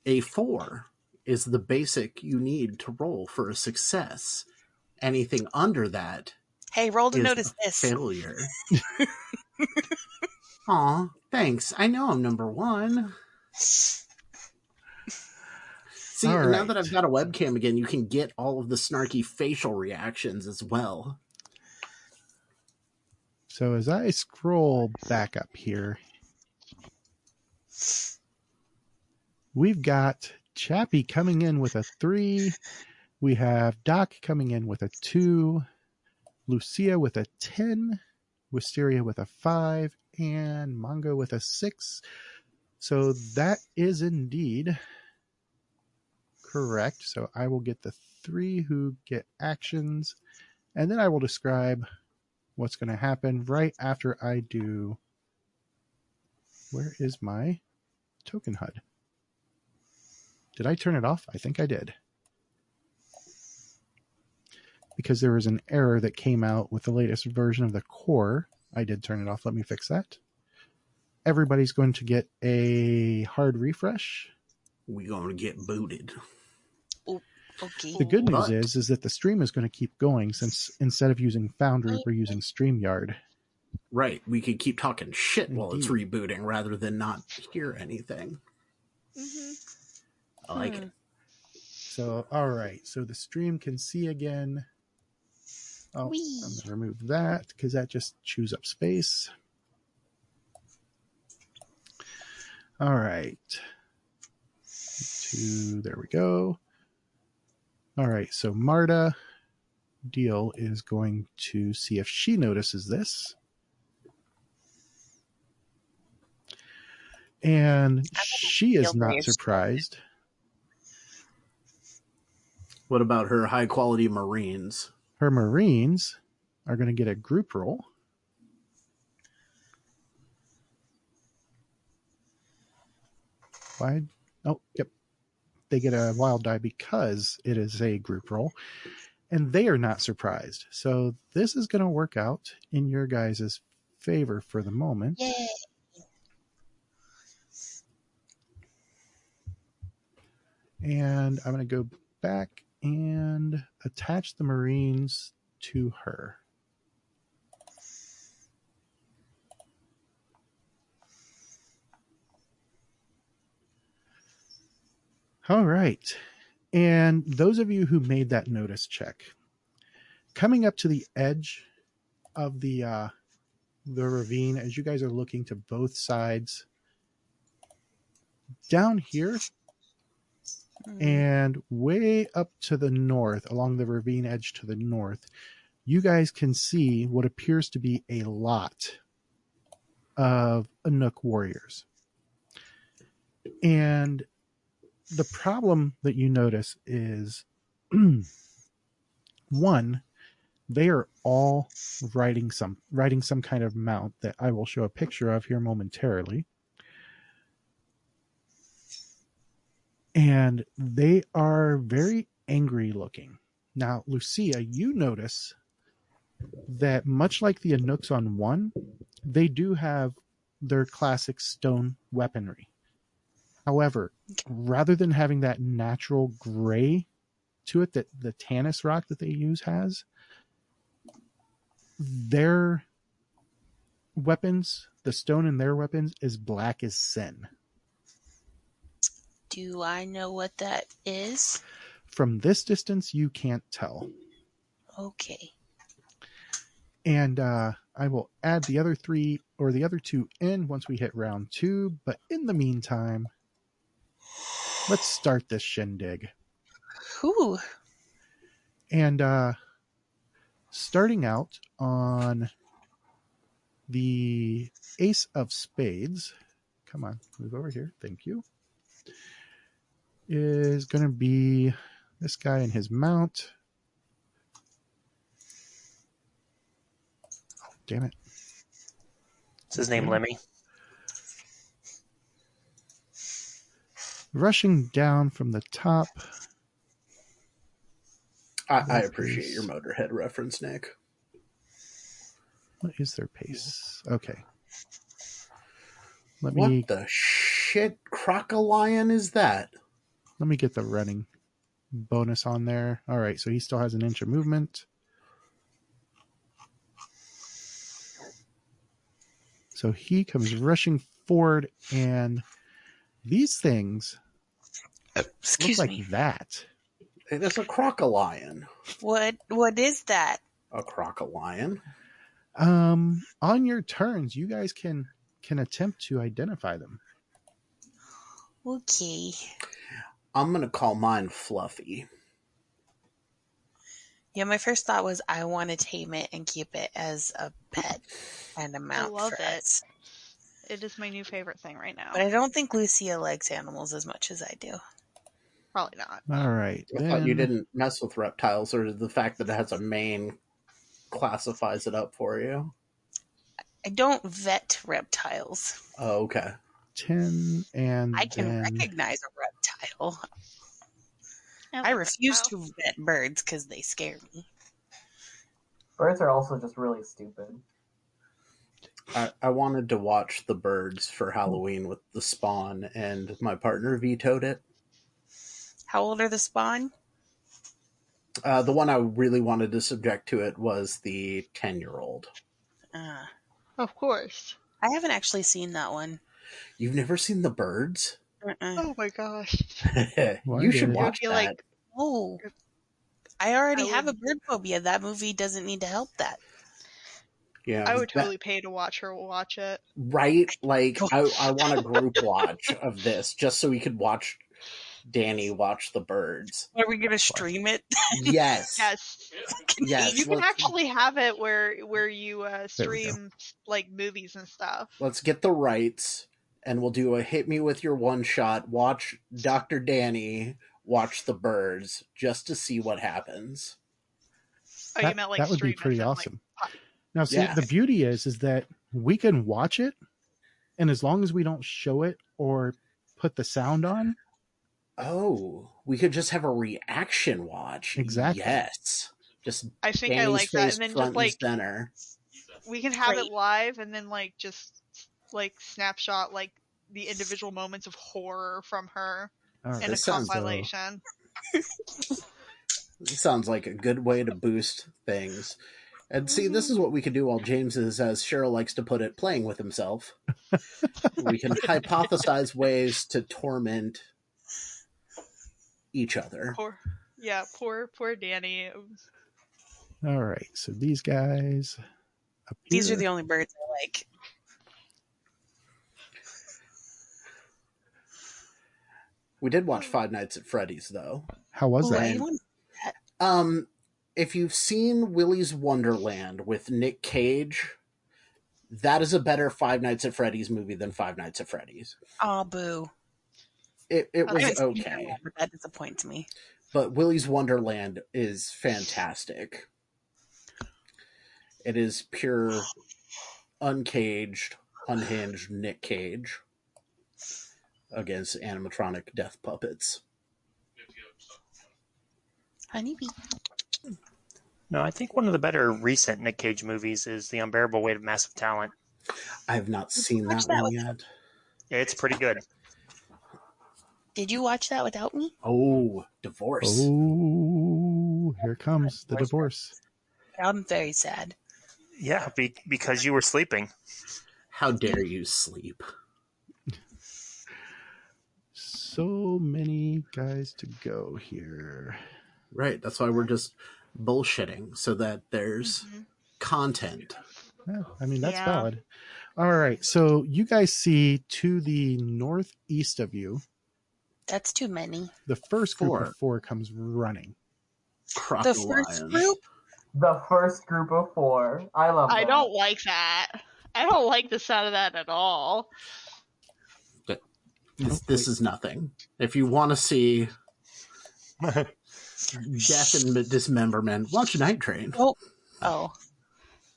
a four is the basic you need to roll for a success. Anything under that hey, roll to notice a this. failure. (laughs) Aw, thanks. I know I'm number one. See, All now that I've got a webcam again, you can get all of the snarky facial reactions as well. So as I scroll back up here, we've got Chappie coming in with a three. We have Doc coming in with a two, Lucia with a 10, Wisteria with a five, and Mongo with a six. So that is indeed correct. So I will get the three who get actions, and then I will describe what's going to happen right after I do. Where is my token HUD? Did I turn it off? I think I did. Because there was an error that came out with the latest version of the core. I did turn it off. Let me fix that. Everybody's going to get a hard refresh. We're gonna get booted. Okay. The good news But- is is that the stream is going to keep going since instead of using Foundry, we're using StreamYard. Right, we could keep talking shit while it's rebooting rather than not hear anything. hmm I like Hmm. it. So, all right. So the stream can see again. Oh, Whee. I'm going to remove that because that just chews up space. All right. To, there we go. All right. So Marta Deal is going to see if she notices this. And she is not braves. surprised. What about her high quality Marines? Her Marines are going to get a group roll. Why? Oh, yep. They get a wild die because it is a group roll. And they are not surprised. So this is going to work out in your guys' favor for the moment. Yay. And I'm going to go back and attach the Marines to her. All right. And those of you who made that notice check, coming up to the edge of the uh, the ravine, as you guys are looking to both sides, down here Mm. and way up to the north, along the ravine edge to the north, you guys can see what appears to be a lot of Anouk warriors. And the problem that you notice is (clears throat) one, they are all riding some riding some kind of mount that I will show a picture of here momentarily. And they are very angry looking. Now, Lucia, you notice that much like the Anouks on one, they do have their classic stone weaponry. However, rather than having that natural gray to it that the Tanis rock that they use has, their weapons, the stone in their weapons, is black as sin. Do I know what that is? From this distance, you can't tell. Okay. And uh, I will add the other three or the other two in once we hit round two. But in the meantime, let's start this shindig. Whew. And uh, starting out on the Ace of Spades, come on, move over here. Thank you. Is going to be this guy and his mount. Oh, damn it. it. Is his name Lemmy? Rushing down from the top. I, I appreciate your Motorhead reference, Nick. What is their pace? Okay. Let What me the shit crocolion is that? Let me get the running bonus on there. All right, so he still has an inch of movement. So he comes rushing forward, and these things Excuse look like me. that. It is a crocolion. What? What is that? A crocolion. Um, on your turns, you guys can can attempt to identify them. Okay. I'm gonna call mine Fluffy. Yeah, my first thought was I want to tame it and keep it as a pet and a mount love for it. us. It is my new favorite thing right now. But I don't think Lucia likes animals as much as I do. Probably not. All right, I thought you didn't mess with reptiles, or the fact that it has a mane classifies it up for you. I don't vet reptiles. Oh, okay. Ten and I can then recognize a reptile. I refuse to vet birds because they scare me. Birds are also just really stupid. I, I wanted to watch the birds for Halloween with the spawn, and my partner vetoed it. How old are the spawn? Uh, the one I really wanted to subject to it was the 10 year old. Uh, Of course. I haven't actually seen that one. You've never seen the birds? Uh-uh. Oh my gosh. (laughs) You should watch You'd that. be like- Oh, I already I have a bird phobia. That movie doesn't need to help that. yeah, I would that- totally pay to watch her watch it. right? Like, I, (laughs) I want a group watch of this just so we could watch Danny watch the birds. Are we gonna stream it? (laughs) Yes. Yes. Yes. You can let's- actually have it where where you uh, There we go. stream like movies and stuff. Let's get the rights and we'll do a hit me with your one shot. Watch Dr. Danny watch the birds just to see what happens. Oh, that, you meant like that would be pretty from, like, awesome. pop- now, see, Yeah. the beauty is, is that we can watch it, and as long as we don't show it or put the sound on. Oh, we could just have a reaction watch. Exactly. Yes. Just I think I like that, and then just like center. we can have Great. it live, and then like just like snapshot like the individual moments of horror from her All right. in a This sounds, uh, compilation. (laughs) Sounds like a good way to boost things. And see, this is what we can do while James is, as Cheryl likes to put it, playing with himself. (laughs) we can hypothesize ways to torment each other. Poor, yeah, poor, poor Danny. All right. So these guys. Up These are the only birds I like. We did watch Five Nights at Freddy's, though. How was Ooh, that? I want- Um, if you've seen Willy's Wonderland with Nick Cage, that is a better Five Nights at Freddy's movie than Five Nights at Freddy's. Aw, boo. It it I was haven't seen that okay, one, but that disappoints me. but Willy's Wonderland is fantastic. It is pure, uncaged, unhinged Nick Cage against animatronic death puppets. Honeybee. No, I think one of the better recent Nick Cage movies is The Unbearable Weight of Massive Talent. I have not seen that that one with- yet. It's pretty good. Did you watch that without me? Oh, divorce. Oh, here comes the divorce. I'm very sad. Yeah, be, because you were sleeping. How dare you sleep? So many guys to go here. Right. That's why we're just bullshitting so that there's Mhm. content. Yeah, I mean, that's Yeah. valid. All right. So you guys see to the northeast of you, That's too many. the first group Four. of four comes running. The first group? The first group of four. I love. I that. don't like that. I don't like the sound of that at all. This, this is nothing. If you want to see (laughs) death and dismemberment, watch Night Train. Oh.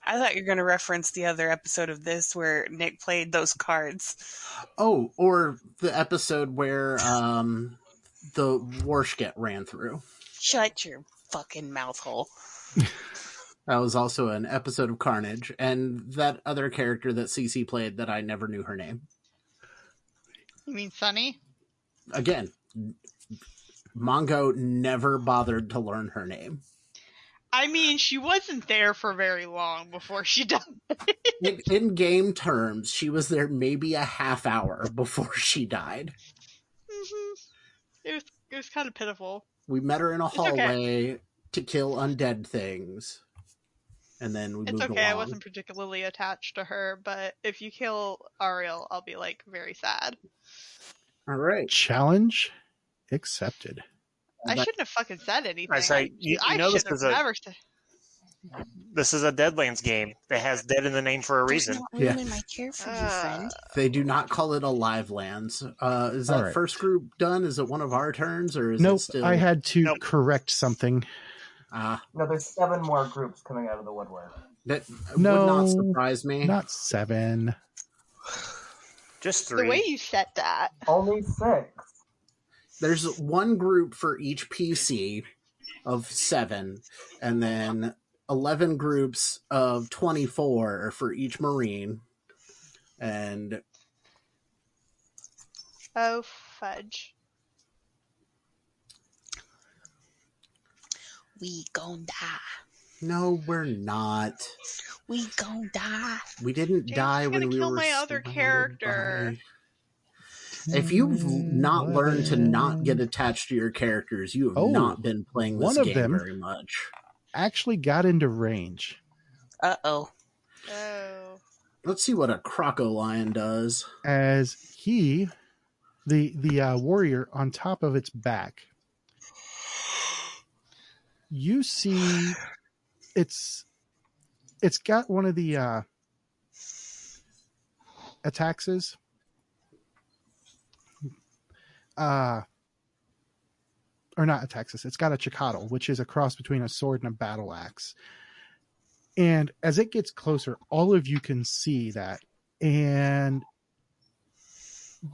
I thought you were going to reference the other episode of this where Nick played those cards. Oh, or the episode where um, the Warshget ran through. Shut your fucking mouth hole. That was also an episode of Carnage, and that other character that CC played that I never knew her name. You mean Sunny? Again, Mongo never bothered to learn her name. I mean, she wasn't there for very long before she (laughs) died. In, in game terms, she was there maybe a half hour before she died. Mhm. It was it was kind of pitiful. We met her in a It's okay. hallway to kill undead things, and then we It's moved okay. I wasn't particularly attached to her, but if you kill Ariel, I'll be like very sad. All right. Challenge accepted. I That- shouldn't have fucking said anything. say, you- you I know this have is a- never said. This is a Deadlands game that has dead in the name for a reason. Not Yeah. my care for you, Uh, friend. They do not call it a live lands. Uh, is that All right. first group done? Is it one of our turns, or is it Nope. still? I had to Nope. correct something. Ah, No, there's seven more groups coming out of the woodwork. that No, would not surprise me. Not seven. Just three. The way you said that. Only six. There's one group for each PC of seven, and then eleven groups of twenty-four for each Marine, and Oh fudge. We gon' die. no, we're not. We gon' die. We didn't James die when gonna we kill were my other character. by- If you've not learned to not get attached to your characters, you have Oh, not been playing this one of game them- very much. actually got into range Uh oh. Oh. Let's see what a crocolion does. as he, the the uh, warrior on top of its back. You see, it's it's got one of the uh, attaxes. Uh, or not attaxes. It's got a chicatl, which is a cross between a sword and a battle axe. And as it gets closer, all of you can see that. And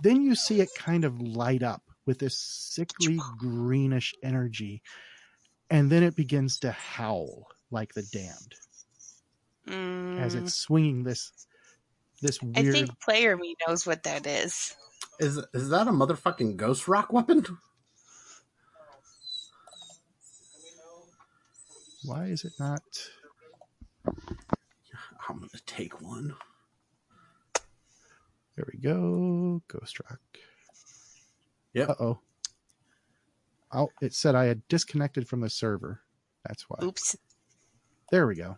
then you see it kind of light up with this sickly greenish energy, and then it begins to howl like the damned as Mm, it's swinging this this I weird. think player me knows what that is. Is is that a motherfucking ghost rock weapon? Why is it not? I'm gonna take one. There we go. Ghost Rock. Yep. Uh oh. Oh, it said I had disconnected from the server. That's why. Oops. There we go.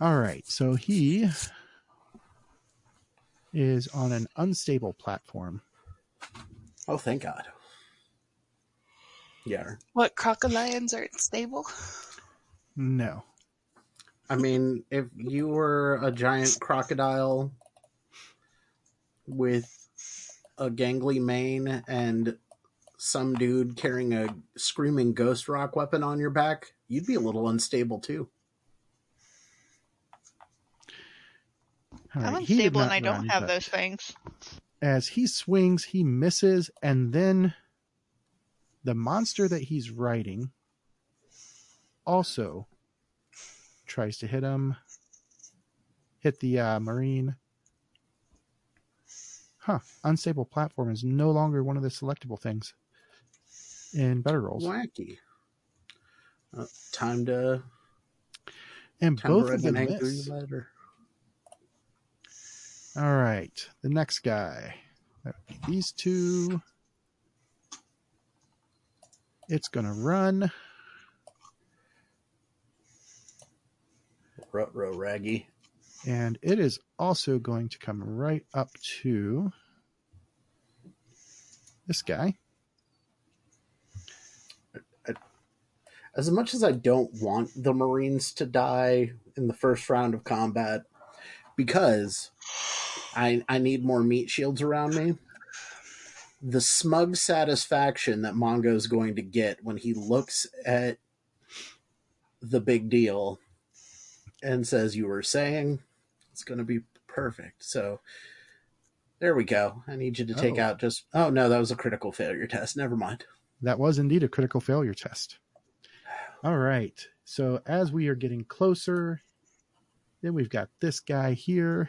All right. So he is on an unstable platform. Oh, thank God. Yeah. What crocodilians aren't stable? No. I mean, if you were a giant crocodile with a gangly mane and some dude carrying a screaming ghost rock weapon on your back, you'd be a little unstable too. All I'm right, unstable and I don't have those things. As he swings, he misses, and then the monster that he's riding also tries to hit him. Hit the uh, marine. Huh. Unstable platform is no longer one of the selectable things in better rolls. Wacky. Uh, time to And time both to of them miss. letter. All right. The next guy. That would be these two. It's going to run. Rutro raggy. And it is also going to come right up to this guy. As much as I don't want the Marines to die in the first round of combat, because I I need more meat shields around me. The smug satisfaction that Mongo is going to get when he looks at the big deal and says, "You were saying it's going to be perfect." So there we go. I need you to take Oh. out just. Oh no, that was a critical failure test. Never mind. That was indeed a critical failure test. All right. So as we are getting closer, then we've got this guy here.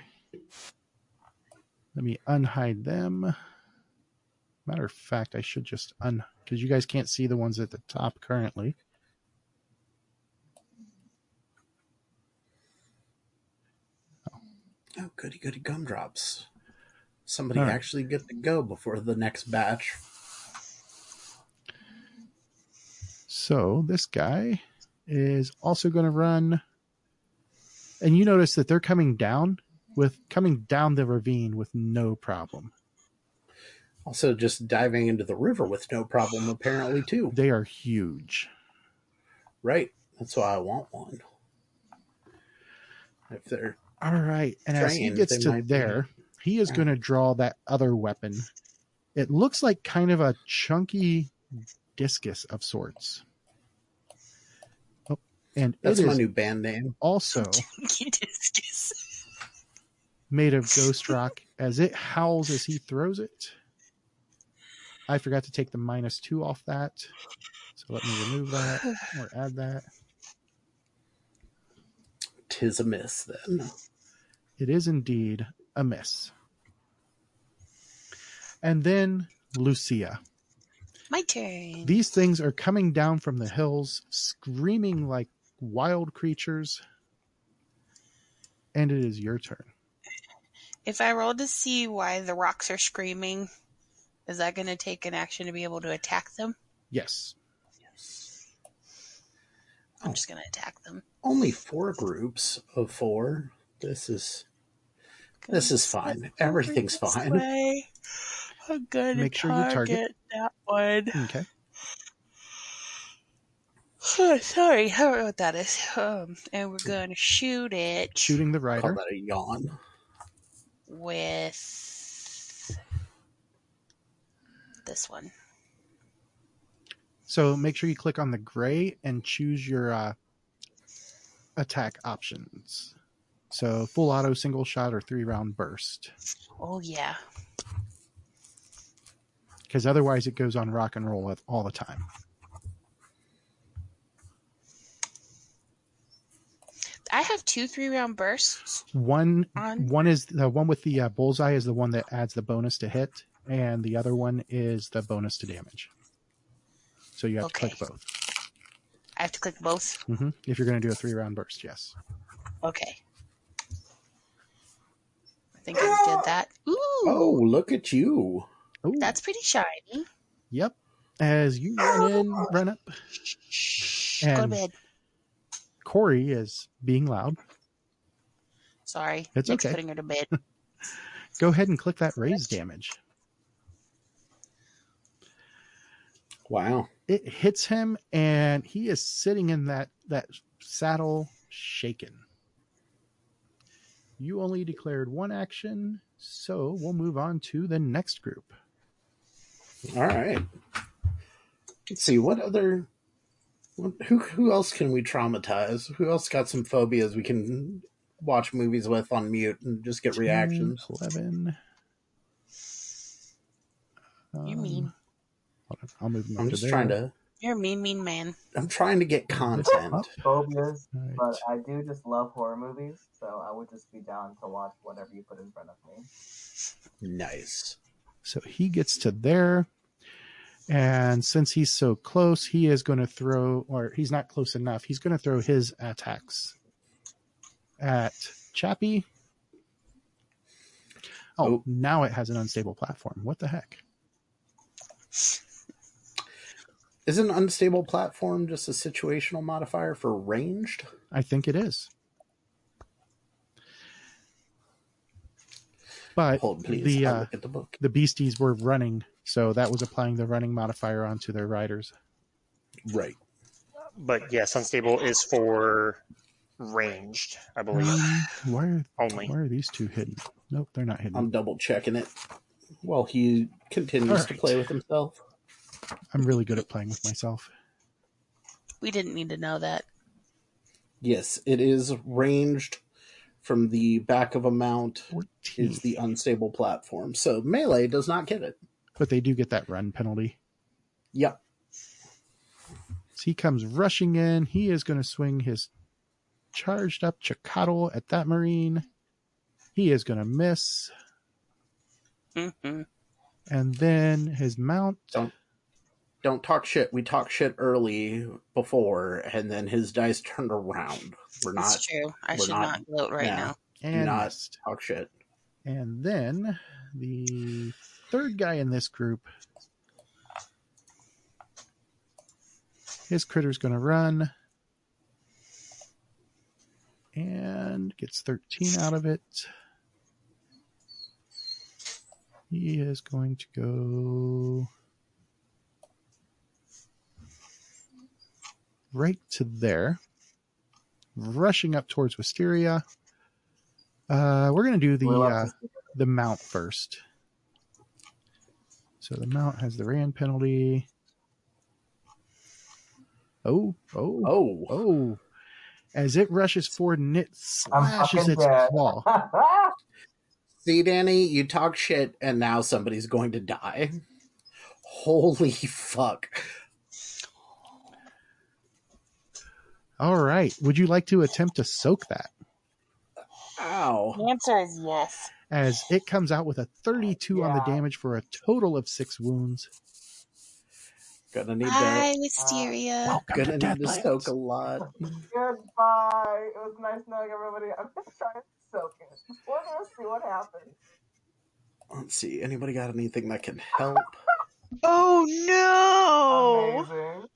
Let me unhide them. Matter of fact, I should just un because you guys can't see the ones at the top currently. Oh, goody goody gumdrops. Somebody right. actually get to go before the next batch. So this guy is also going to run. And you notice that they're coming down with coming down the ravine with no problem. Also, just diving into the river with no problem, apparently, too. They are huge. Right. That's why I want one. If they're. All right. And as he gets to might be. there, he is going to draw that other weapon. It looks like kind of a chunky discus of sorts. Oh, and That's it my is new band name. also (laughs) Discus. made of ghost rock as it howls as he throws it. I forgot to take the minus two off that. So let me remove that or add that. Tis a miss, then. It is indeed a miss. And then Lucia. My turn. These things are coming down from the hills, screaming like wild creatures. And it is your turn. If I roll to see why the rocks are screaming, is that going to take an action to be able to attack them? Yes. yes. I'm Oh. just going to attack them. Only four groups of four. This is. This is fine. Everything's fine. way. I'm going to Make sure you target. that one. Okay. Oh, (sighs) sorry, I don't know what that is. Um, and we're going to shoot it Shooting the Call rider. that a yawn. with this one. So make sure you click on the gray and choose your uh, attack options. So full auto, single shot, or three round burst. Oh yeah. Because otherwise it goes on rock and roll all the time. I have two three round bursts. One On- one is the one with the uh, bullseye is the one that adds the bonus to hit, and the other one is the bonus to damage. So you have to click both I have to click both. hmm if you're going to do a three round burst. Yes. Okay. I think I did that. Ooh, Oh, look at you. Ooh, that's pretty shiny. yep. As you run in, run up, Shh, go to bed. Corey is being loud. Sorry, It's Nick's okay. putting her to bed. (laughs) Go ahead and click that raise damage. Wow. It hits him, and he is sitting in that that saddle, shaken. You only declared one action, so we'll move on to the next group. All right. Let's see what other what, who who else can we traumatize? Who else got some phobias we can watch movies with on mute and just get reactions? 10, Eleven. You Um, mean hold I'll move them I'm just there. trying to you're a mean, mean man. I'm trying to get content. Phobias, All right. but I do just love horror movies, so I would just be down to watch whatever you put in front of me. Nice. So he gets to there. And since he's so close, he is going to throw, or he's not close enough, he's going to throw his attacks at Chappie. Oh, Oh. now it has an unstable platform. What the heck? Is an unstable platform just a situational modifier for ranged? I think it is. But Hold please. the uh, look at the book. the beasties were running, so that was applying the running modifier onto their riders. Right. But yes, unstable is for ranged, I believe, Why are only. why are these two hidden? Nope, they're not hidden. I'm double checking it while he continues All to play with himself. I'm really good at playing with myself. We didn't need to know that. Yes, it is ranged from the back of a mount 14. is the unstable platform. So melee does not get it. But they do get that run penalty. Yep. So he comes rushing in. He is going to swing his charged up Chikatl at that Marine. He is going to miss. hmm And then his mount. Don't talk shit. We talked shit early before, and then his dice turned around. We're not That's true. I we're should not- not, gloat right yeah. now. And not missed. talk shit. And then the third guy in this group. His critter's going to run. And gets 13 out of it. He is going to go right to there. Rushing up towards Wisteria. Uh, we're going to do the uh, have to see. the mount first. So the mount has the ran penalty. Oh, oh, Oh, oh. As it rushes forward and it slashes its dead. claw. (laughs) see, Danny, you talk shit, and now somebody's going to die. Holy fuck! All right. Would you like to attempt to soak that? Ow! The answer is yes. As it comes out with a 32 on the damage for a total of six wounds. Gonna need Bye, to. Wisteria. Welcome Gonna to need to soak a lot. Goodbye. It was nice knowing everybody. I'm just trying to soak it. We're gonna see what happens. Let's see. Anybody got anything that can help? (laughs) Oh no! Amazing.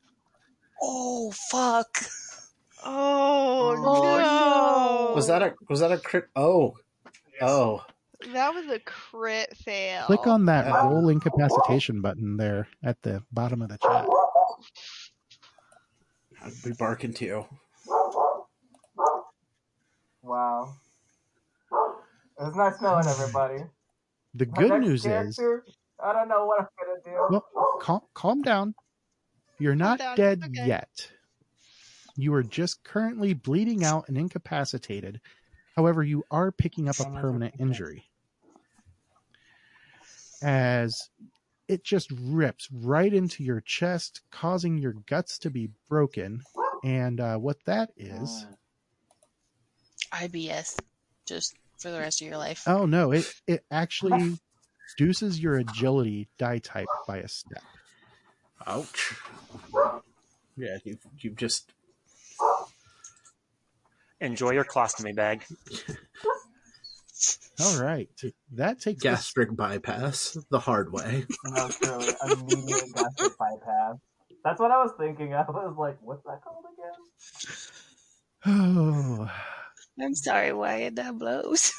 Oh fuck. (laughs) Oh, Oh, no! Was that a was that a crit? Oh, oh. That was a crit fail. Click on that Yeah. roll incapacitation button there at the bottom of the chat. I'd be barking too. Wow. It was nice knowing everybody. The My good news is, I don't know what I'm gonna do. well, calm, calm down. You're not down, dead okay. yet. You are just currently bleeding out and incapacitated. However, you are picking up a permanent injury. As it just rips right into your chest, causing your guts to be broken. And uh, what that is, IBS, just for the rest of your life. oh no, it it actually (laughs) reduces your agility die type by a step. Ouch. Yeah, you've, you've just Enjoy your colostomy bag. (laughs) All right, that takes us gastric bypass the hard way. No, truly, immediate gastric bypass. That's what I was thinking. Of. I was like, what's that called again? Oh, (sighs) I'm sorry, Wyatt, that blows.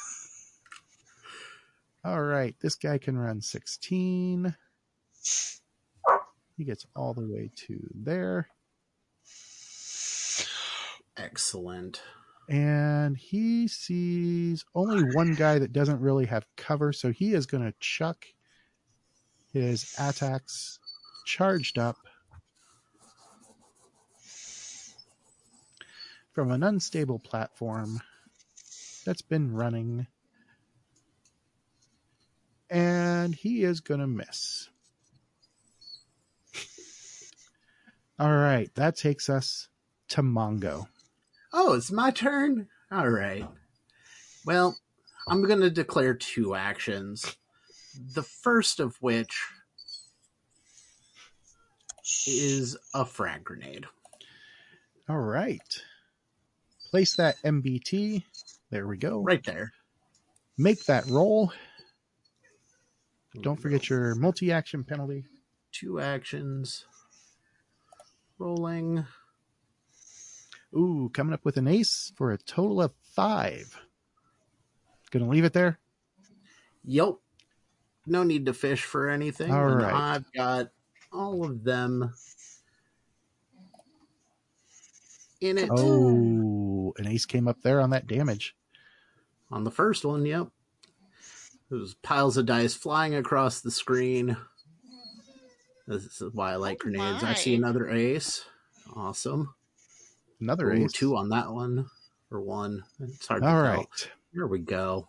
(laughs) all right. This guy can run 16. He gets all the way to there. Excellent. And he sees only one guy that doesn't really have cover. So he is going to chuck his attacks charged up from an unstable platform that's been running. And he is going to miss. All right, that takes us to Mongo. Oh, it's my turn? All right. Well, I'm going to declare two actions. The first of which is a frag grenade. All right. Place that MBT. There we go. Right there. Make that roll. Don't forget your multi action penalty. two actions. Rolling. Ooh, coming up with an ace for a total of five. Gonna leave it there? Yep. No need to fish for anything. All and right. I've got all of them in it. Oh, an ace came up there on that damage. On the first one, yep. There's piles of dice flying across the screen. This is why I like Oh grenades. I see another ace. Awesome. Another Ooh, ace. two on that one. Or one. It's hard to All tell. right. Here we go.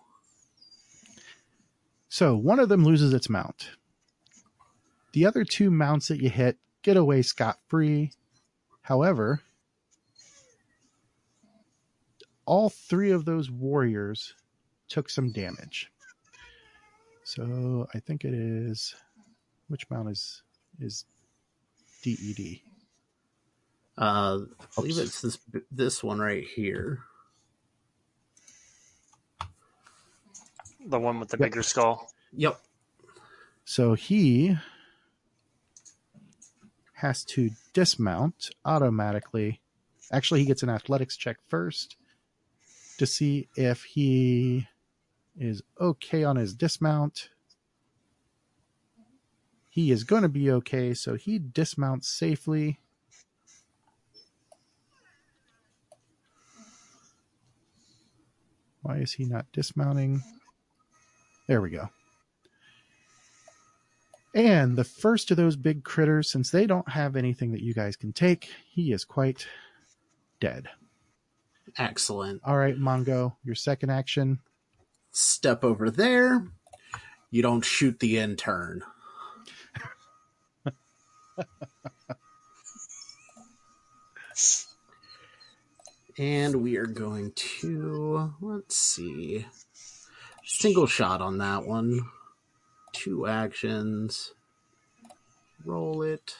So one of them loses its mount. The other two mounts that you hit get away scot free. However, all three of those warriors took some damage. So I think it is which mount is is DED? Uh, I believe Oops. it's this this one right here. The one with the Yep. bigger skull. Yep. So he has to dismount automatically. Actually, he gets an athletics check first to see if he is okay on his dismount. He is going to be okay, so he dismounts safely. Why is he not dismounting? There we go. And the first of those big critters, since they don't have anything that you guys can take, he is quite dead. Excellent. All right, Mongo, your second action. Step over there. You don't shoot the intern. (laughs) and we are going to let's see. Single shot on that one. Two actions. Roll it.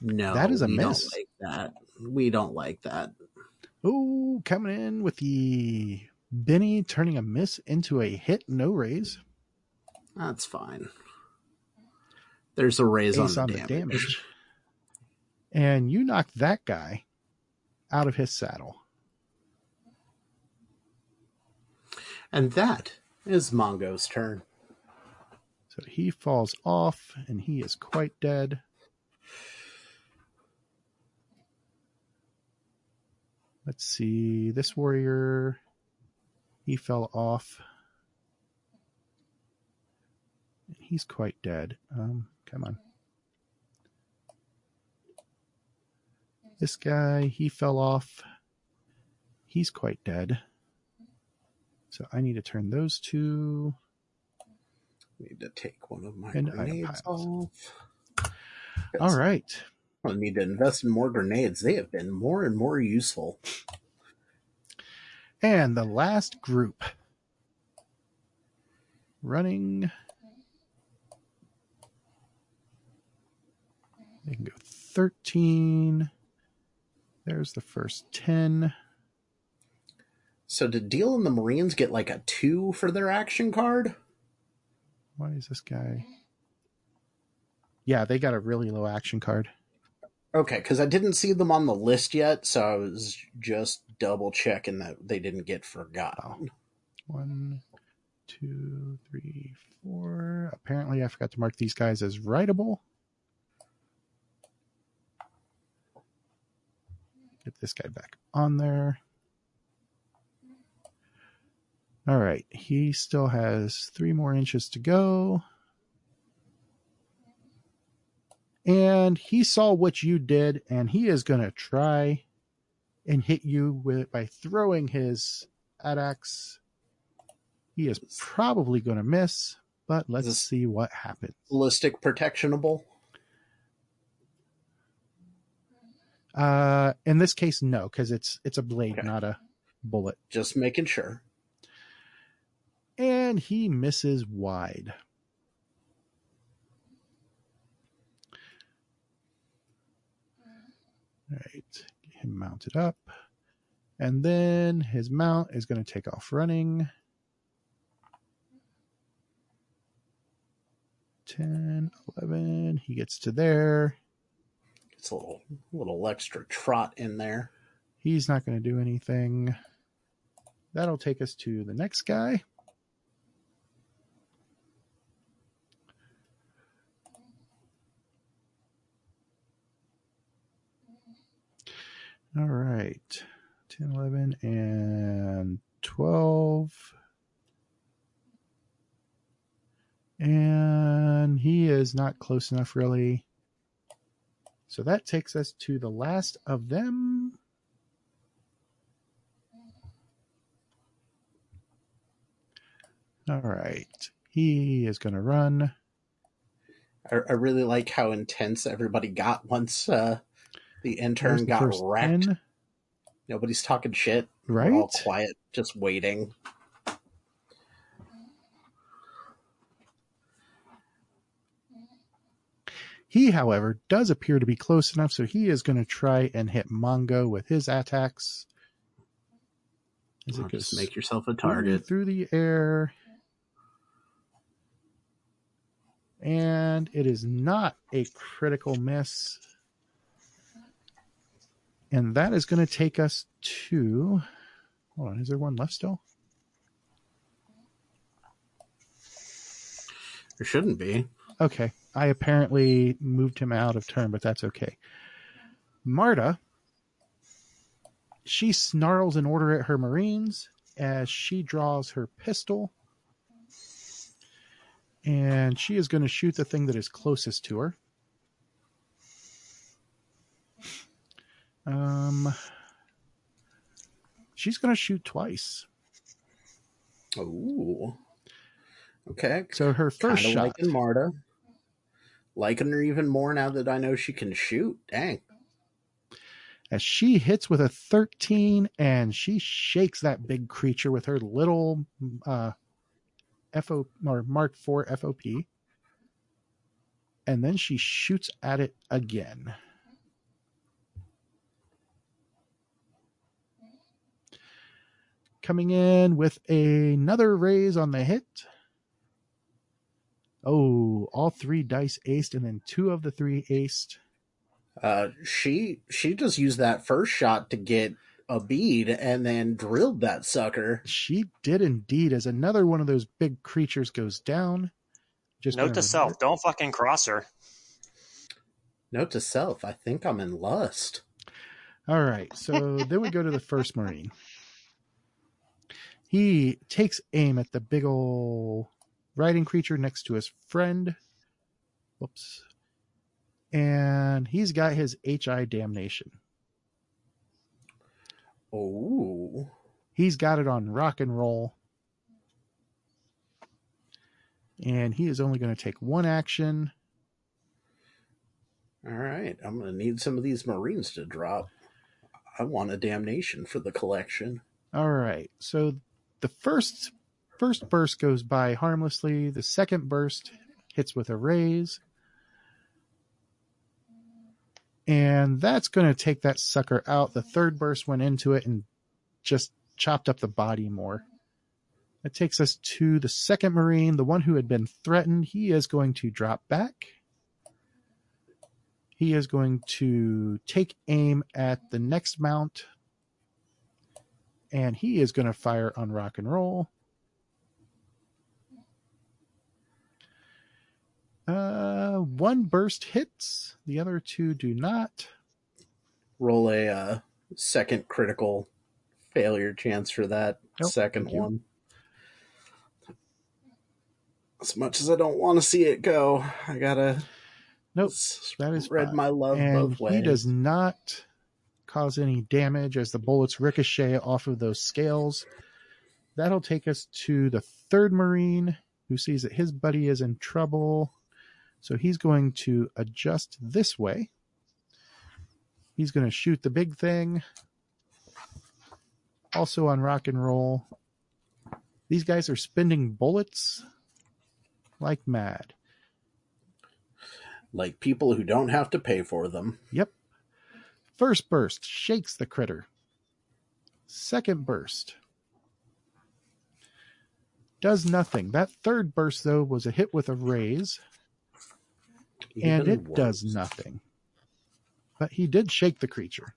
No, That is a we miss. Don't like that. We don't like that. Ooh, coming in with the Benny turning a miss into a hit, no raise. That's fine. There's a raise on, the, on the damage. damage. And you knocked that guy out of his saddle. And that is Mongo's turn. So he falls off and he is quite dead. Let's see. This warrior, he fell off. And he's quite dead. Um, come on. This guy, he fell off. He's quite dead. So I need to turn those two. Need to take one of my And grenades off. All right. I need to invest in more grenades. They have been more and more useful. And the last group running. They can go 13. There's the first 10. So did Deal and the Marines get like a two for their action card? Why is this guy? Yeah, they got a really low action card. Okay, because I didn't see them on the list yet, so I was just double checking that they didn't get forgotten. Oh. One, two, three, four. Apparently, I forgot to mark these guys as writable. Get this guy back on there. All right, he still has three more inches to go. And he saw what you did, and he is going to try and hit you with by throwing his axe. He is probably going to miss, but let's see what happens. Ballistic protectionable. Uh, in this case, no, because it's it's a blade, Okay. not a bullet. Just making sure. And he misses wide. All right, get him mounted up. And then his mount is going to take off running. 10, 11. He gets to there. It's a little little extra trot in there. He's not going to do anything. That'll take us to the next guy. All right. 10, 11, and 12. And he is not close enough, really. So that takes us to the last of them. All right. He is going to run. I, I really like how intense everybody got once uh, the intern the got wrecked. 10, Nobody's talking shit. We're right? all quiet, just waiting. He, however, does appear to be close enough, so he is going to try and hit Mongo with his attacks. As just make yourself a target. through the air. And it is not a critical miss. And that is going to take us to. Hold on, is there one left still? There shouldn't be. Okay. I apparently moved him out of turn, but that's okay. Marta, she snarls an order at her Marines as she draws her pistol. And she is going to shoot the thing that is closest to her. Um, she's going to shoot twice. Oh, Okay. So her first Kinda shot. liking Marta. Liking her even more now that I know she can shoot. Dang. as she hits with a 13 and she shakes that big creature with her little uh FO or Mark IV FOP. And then she shoots at it again. Coming in with another raise on the hit. Oh, all three dice aced, and then two of the three aced. Uh, she she just used that first shot to get a bead and then drilled that sucker. She did indeed, as another one of those big creatures goes down. Just Note gonna to self: don't fucking cross her. Note to self, I think I'm in lust. All right, so (laughs) then we go to the first Marine. He takes aim at the big ol' riding creature next to his friend. Whoops. And he's got his HI damnation. Oh, He's got it on rock and roll. And he is only going to take one action. All right, I'm gonna need some of these Marines to drop. I want a damnation for the collection. All right. So the first first burst goes by harmlessly. The second burst hits with a raise. And that's going to take that sucker out. The third burst went into it and just chopped up the body more. That takes us to the second Marine, the one who had been threatened. He is going to drop back. He is going to take aim at the next mount. And he is going to fire on rock and roll. Uh, one burst hits, the other two do not. Roll a uh, second critical failure chance for that Nope, second one. As much as I don't want to see it go, I gotta Nope, that is spread fine. my love and both ways. he does not cause any damage as the bullets ricochet off of those scales. That'll take us to the third Marine who sees that his buddy is in trouble. So he's going to adjust this way. He's going to shoot the big thing. Also on rock and roll. These guys are spending bullets like mad. like people who don't have to pay for them. Yep. First burst shakes the critter. Second burst does nothing. That third burst, though, was a hit with a raise, and it does nothing. But he did shake the creature,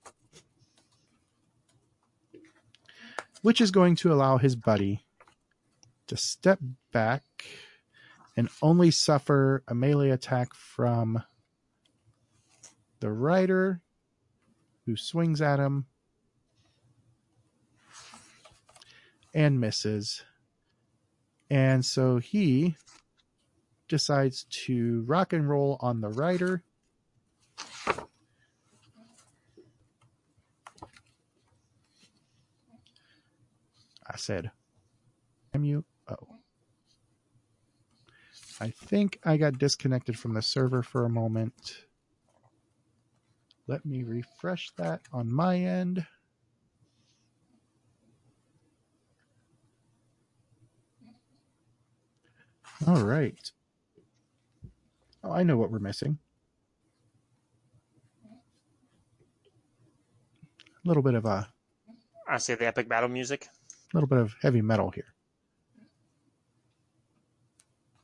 which is going to allow his buddy to step back and only suffer a melee attack from the rider who swings at him and misses. And so he decides to rock and roll on the rider. I said MU O. I think I got disconnected from the server for a moment. Let me refresh that on my end. All right. Oh, I know what we're missing. A little bit of a I say the epic battle music. A little bit of heavy metal here.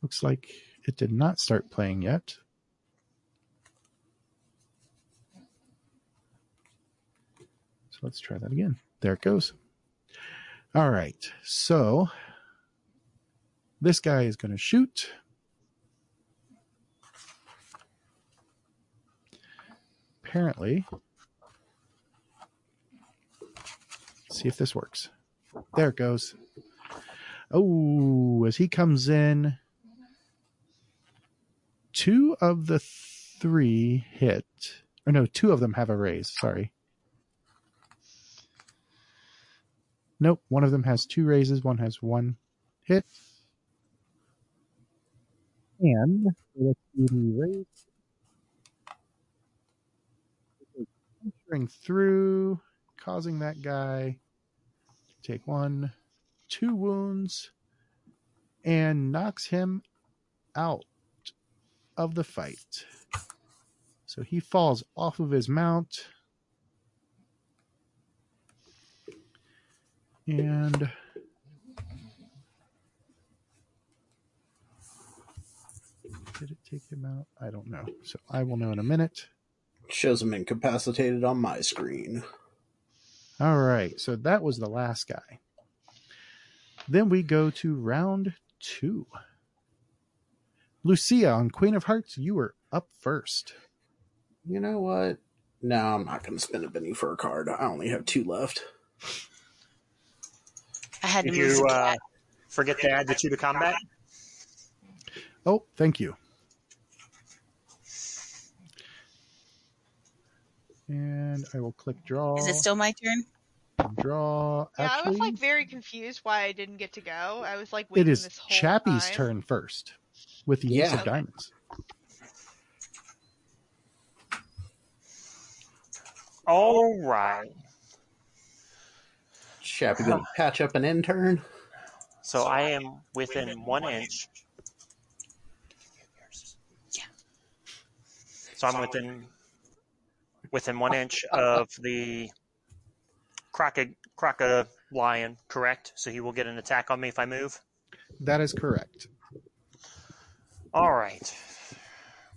Looks like it did not start playing yet. So let's try that again. There it goes. All right. So this guy is going to shoot. Apparently, see if this works. There it goes. Oh, as he comes in, two of the three hit. Or no, two of them have a raise. Sorry. Nope, one of them has two raises, one has one hit. And let's do the raise. Through, causing that guy to take one, two wounds, and knocks him out of the fight. So he falls off of his mount. And did it take him out? I don't know. So I will know in a minute. Shows him incapacitated on my screen. All right. So that was the last guy. Then we go to round two. Lucia on Queen of Hearts, you were up first. You know what? No, I'm not going to spend a penny for a card. I only have two left. I had to Did move you uh, forget to add the two to combat? Oh, thank you. And I will click draw. Is it still my turn? draw? Yeah, I was like very confused why I didn't get to go. I was like it waiting is this whole Chappie's time. turn first. with the use Yeah. of diamonds. All right. Chappie gonna patch up an intern. So I am within one inch. Yeah. So I'm within within one oh. inch of the croca lion, correct? So he will get an attack on me if I move. That is correct. All right.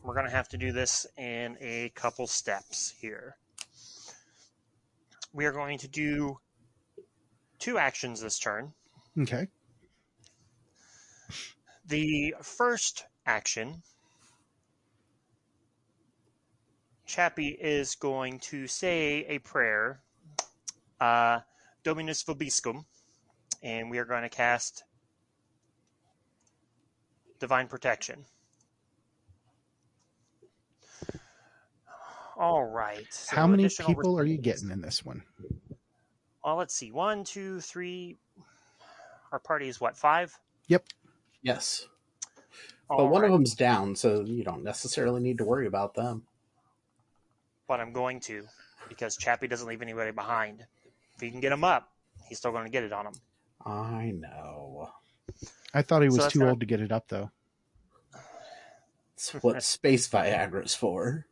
We're going to have to do this in a couple steps here. We are going to do two actions this turn. Okay. The first action, Chappie is going to say a prayer, uh, Dominus Vobiscum, and we are going to cast Divine Protection. All right. so How many additional people are you getting in this one? Well, let's see. One, two, three. Our party is what, five? Yep. Yes, All but one of them's down, so you don't necessarily need to worry about them. But I'm going to because Chappie doesn't leave anybody behind. If he can get him up, he's still going to get it on him. I know. I thought he was that's too not- old to get it up, though. It's what space Viagra's for.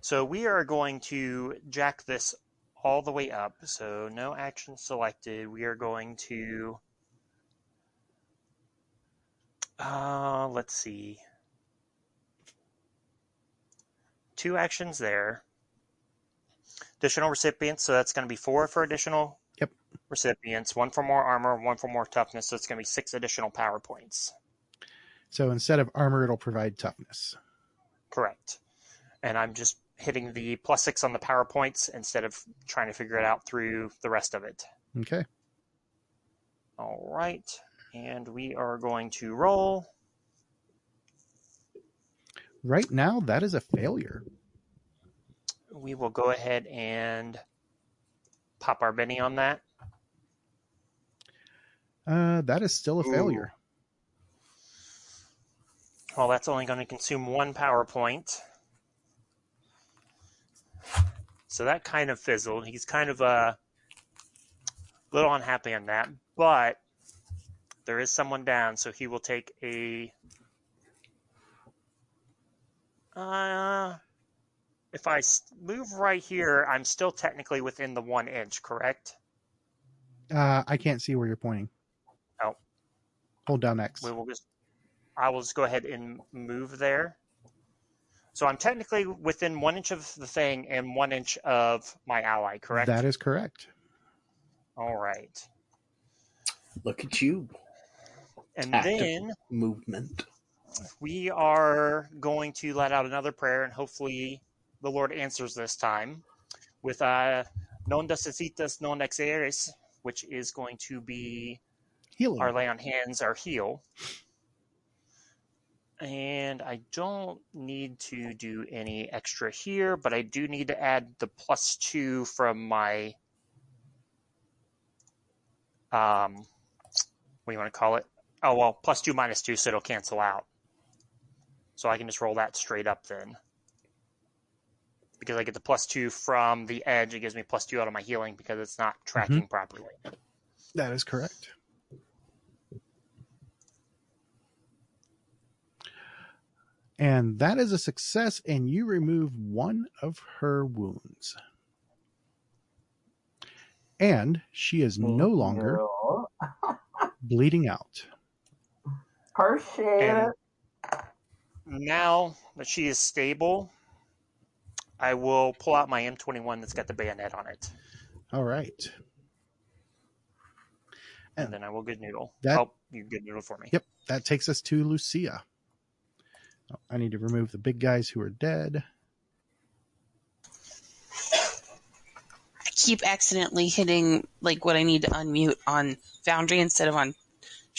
So we are going to jack this all the way up. So no action selected. We are going to. Uh, let's see. Two actions there. Additional recipients, so that's going to be four for additional Yep. recipients. One for more armor, one for more toughness. So it's going to be six additional power points. So instead of armor, it'll provide toughness. Correct. And I'm just hitting the plus six on the power points instead of trying to figure it out through the rest of it. Okay. All right. And we are going to roll. Right now, that is a failure. We will go ahead and pop our Benny on that. Uh, that is still a Ooh. failure. Well, that's only going to consume one power point. So that kind of fizzled. He's kind of a little unhappy on that, but there is someone down, so he will take a. Uh, if I move right here, I'm still technically within the one inch, correct? Uh, I can't see where you're pointing. Oh. Hold down X. We will just. I will just go ahead and move there. So I'm technically within one inch of the thing and one inch of my ally, correct? That is correct. All right. Look at you, And Active. then movement. We are going to let out another prayer, and hopefully the Lord answers this time with uh, Non necesitas non exeres, which is going to be Healing. our lay on hands, our heal. And I don't need to do any extra here, but I do need to add the plus two from my um what do you want to call it? Oh well, plus two minus two, so it'll cancel out. So I can just roll that straight up then. Because I get the plus two from the edge, it gives me plus two out of my healing because it's not mm-hmm. tracking properly. That is correct. And that is a success, and you remove one of her wounds. And she is no longer (laughs) bleeding out. Appreciate And it. Now that she is stable, I will pull out my M21 that's got the bayonet on it, All right. and then I will good noodle. That- oh, you good noodle for me. Yep, that takes us to Lucia. Oh, I need to remove the big guys who are dead. I keep accidentally hitting like what I need to unmute on Foundry instead of on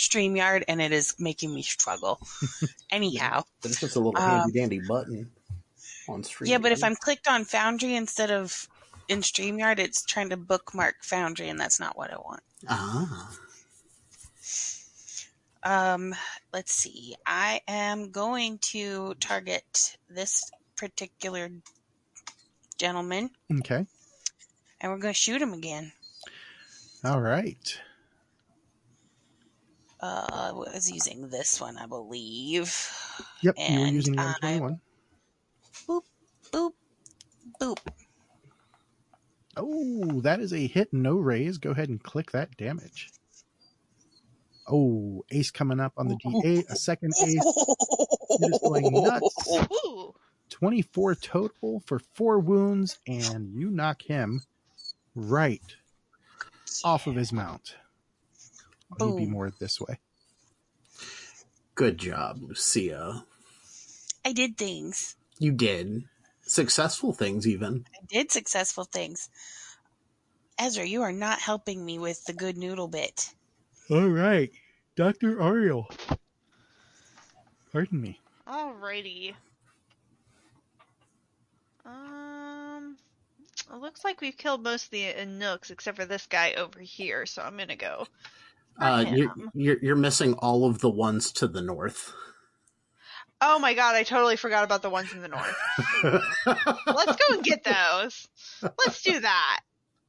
StreamYard, and it is making me struggle. (laughs) Anyhow, There's just a little Um, handy dandy button on stream. yeah, but if I'm clicked on Foundry instead of in StreamYard, it's trying to bookmark Foundry, and that's not what I want. ah, Um, let's see. I am going to target this particular gentleman, Okay. and we're going to shoot him again. All right. Uh, I was using this one, I believe. Yep. you were And using the I- M21. Boop, boop, boop. Oh, that is a hit, no raise. Go ahead and click that damage. Oh, ace coming up on the D8. A second ace. It is going (laughs) nuts. 24 total for four wounds, and you knock him right off of his mount. He'd be more this way. Good job, Lucia. I did things. You did. Successful things, even. I did successful things. Ezra, you are not helping me with the good noodle bit. All right. Dr. Ariel. Pardon me. Alrighty. Um, it looks like we've killed most of the Nooks except for this guy over here, so I'm gonna go. For Uh, you're, you're, you're missing all of the ones to the north. Oh my god, I totally forgot about the ones in the north. Let's go and get (laughs) those. Let's do that.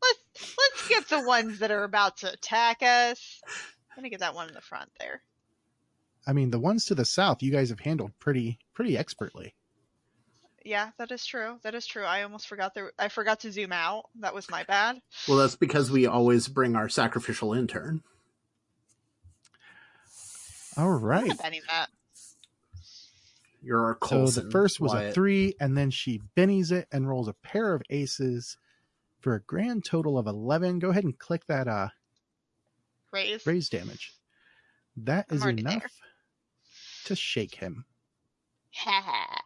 Let's let's get the ones that are about to attack us. I'm gonna get that one in the front there. I mean, the ones to the south, you guys have handled pretty, pretty expertly. Yeah, that is true. That is true. I almost forgot there. I forgot to zoom out. That was my bad. well, that's because we always bring our sacrificial intern. All I'm right. that. You're our So the first was a three, and then she bennies it and rolls a pair of aces for a grand total of 11. Go ahead and click that uh, Raise. raise damage. That I'm is enough there. to shake him. Ha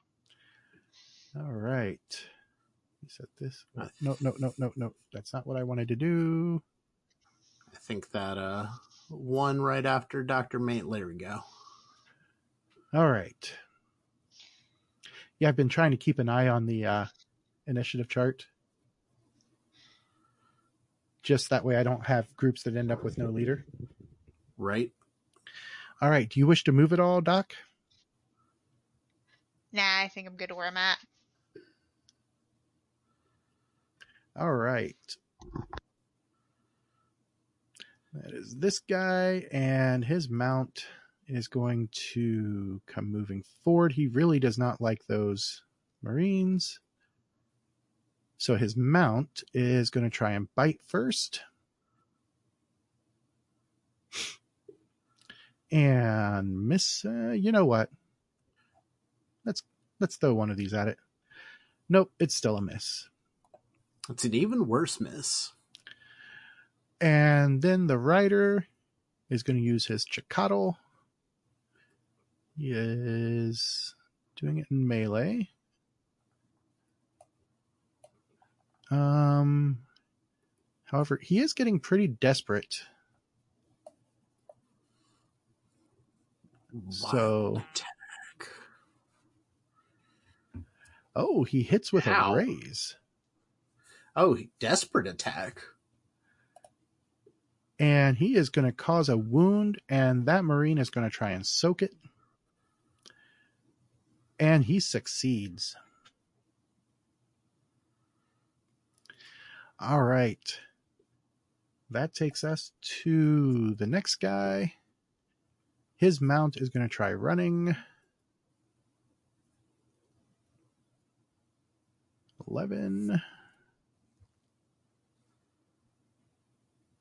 (laughs) All right. You set this. No, no, no, no, no. That's not what I wanted to do. I think that uh, one right after Dr. Mate. There we go. All right. Yeah, I've been trying to keep an eye on the uh, initiative chart. Just that way I don't have groups that end up with no leader. Right? All right. Do you wish to move at all, Doc? Nah, I think I'm good where I'm at. All right. That is this guy, and his mount is going to come moving forward. He really does not like those Marines. So his mount is going to try and bite first. And miss, uh, you know what? Let's let's throw one of these at it. Nope, it's still a miss. It's an even worse miss. And then the rider is going to use his Chikatl. He is doing it in melee. Um, however, he is getting pretty desperate. So- attack. Oh, he hits with How? a raise. Oh, desperate attack. And he is going to cause a wound, and that Marine is going to try and soak it. And he succeeds. All right. That takes us to the next guy. His mount is going to try running. 11.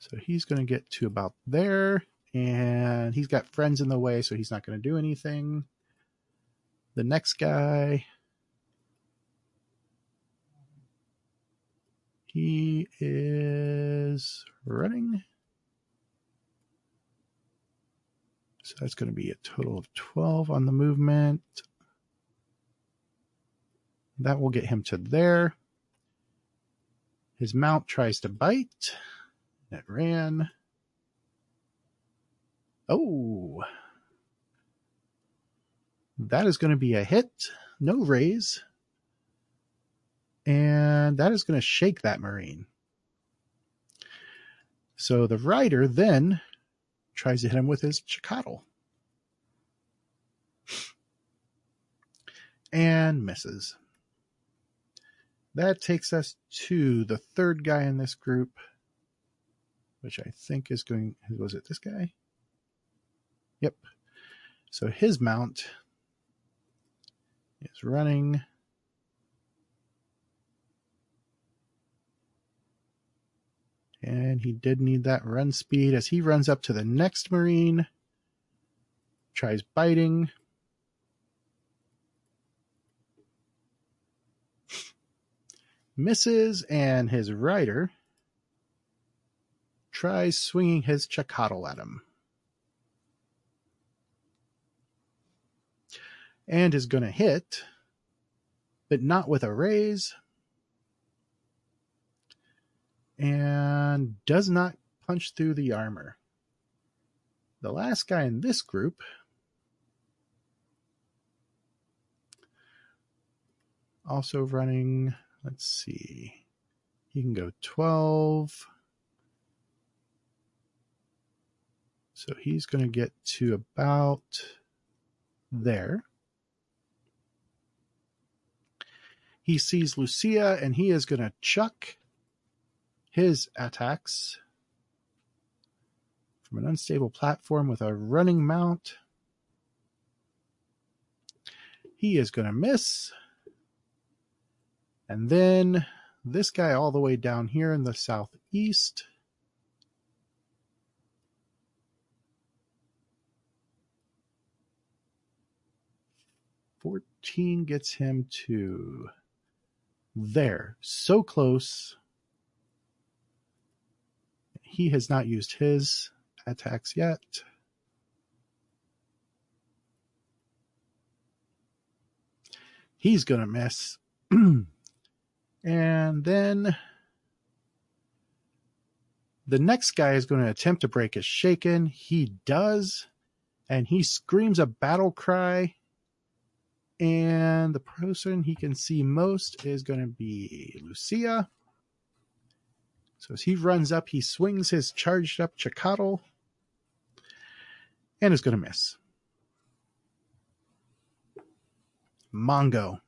So he's going to get to about there. And he's got friends in the way, so he's not going to do anything. The next guy. He is running. So that's going to be a total of 12 on the movement. That will get him to there. His mount tries to bite. It ran. Oh. That is going to be a hit. No raise. And that is going to shake that Marine. So the rider then tries to hit him with his Chikatl. And misses. That takes us to the third guy in this group, which I think is going. Was it this guy? Yep. So his mount is running. And he did need that run speed as he runs up to the next Marine, tries biting. Misses, and his rider tries swinging his Chakotl at him. And is going to hit, but not with a raise. And does not punch through the armor. The last guy in this group also running, let's see, he can go 12. So he's going to get to about there. He sees Lucia and he is going to chuck his attacks from an unstable platform with a running mount. He is going to miss. And then this guy all the way down here in the southeast. Fourteen gets him to there. So close. He has not used his attacks yet. He's going to miss. (clears throat) and then the next guy is going to attempt to break his shaken. He does. And he screams a battle cry. And the person he can see most is going to be Lucia. So as he runs up, he swings his charged up Chakotl and is going to miss. Mongo.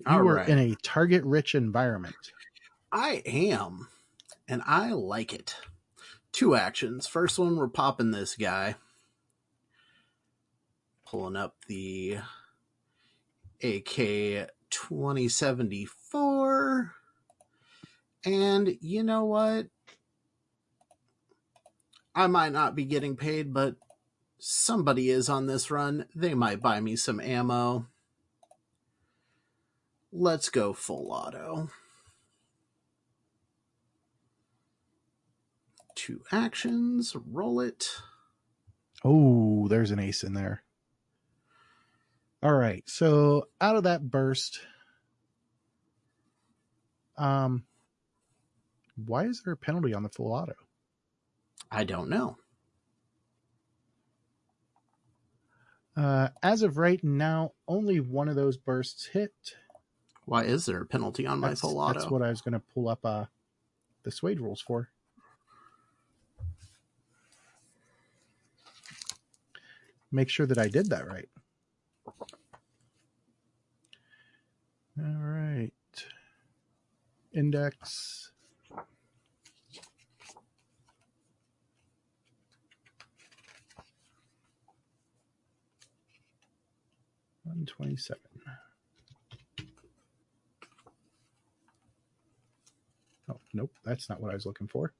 You All are right. in a target rich environment. I am, and I like it. Two actions. First one, we're popping this guy. Pulling up the AK 2074. And you know what? I might not be getting paid, but somebody is on this run. They might buy me some ammo. Let's go full auto. Two actions, roll it. Oh, there's an ace in there. All right. So out of that burst, um, why is there a penalty on the full auto? I don't know. Uh, as of right now, only one of those bursts hit. Why is there a penalty on my full auto? that's what I was going to pull up uh, the SWADE rules for. Make sure that I did that right. All right. Index. One twenty-seven. Oh, nope, that's not what I was looking for.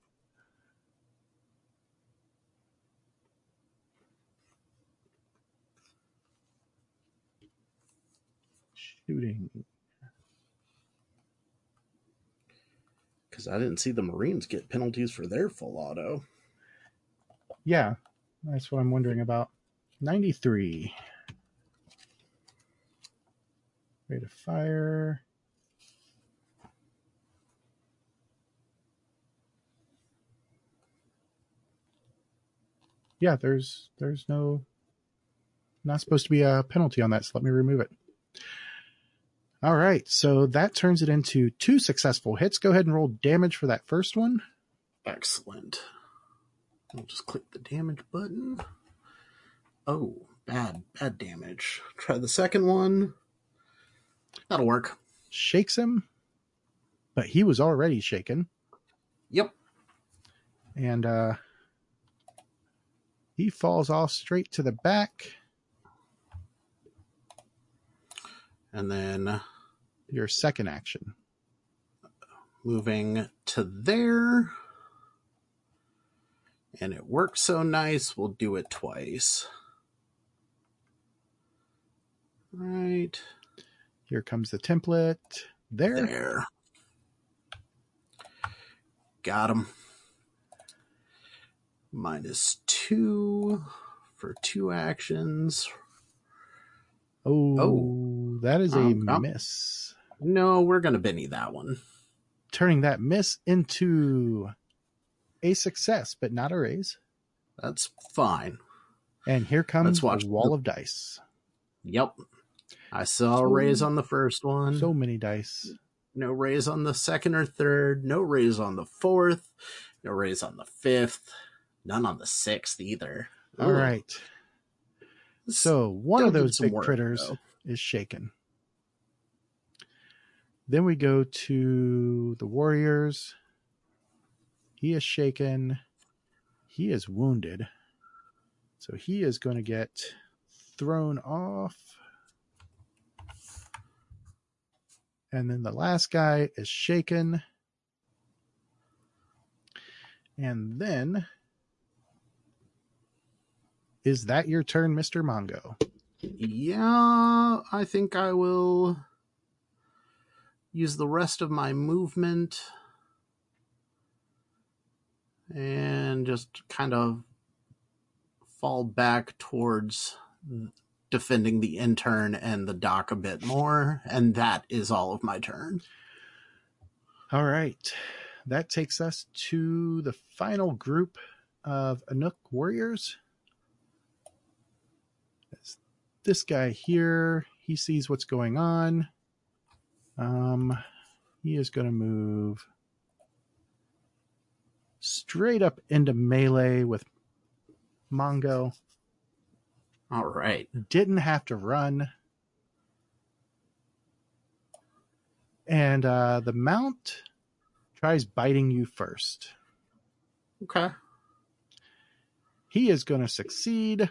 Shooting. Because I didn't see the Marines get penalties for their full auto. Yeah, that's what I'm wondering about. 93. Rate of fire. Yeah, there's there's no not supposed to be a penalty on that, so let me remove it. All right, so that turns it into two successful hits. Go ahead and roll damage for that first one. Excellent. I'll just click the damage button. Oh, bad, bad damage. Try the second one. That'll work. Shakes him, but he was already shaken. Yep. And uh, he falls off straight to the back. And then Your second action. moving to there. And it works so nice, we'll do it twice. Right Here comes the template. There. there. Got him. Minus two for two actions. Oh, Oh. That is a Um, miss. No, we're going to Benny that one. Turning that miss into a success, but not a raise. That's fine. And here comes a wall of dice. Yep. I saw a raise on the first one. So many dice. no raise on the second or third. No raise on the fourth. No raise on the fifth. None on the sixth either. All right. So one of those big work, critters though. Is shaken. Then we go to the warriors. He is shaken. He is wounded. So he is going to get thrown off. And then the last guy is shaken. And then is that your turn, Mr. Mongo? Yeah, I think I will use the rest of my movement and just kind of fall back towards defending the intern and the dock a bit more. And that is all of my turn. All right. That takes us to the final group of Anouk warriors. It's This guy here, he sees what's going on. Um, he is going to move straight up into melee with Mongo. All right. Didn't have to run. And uh, the mount tries biting you first. Okay. He is going to succeed.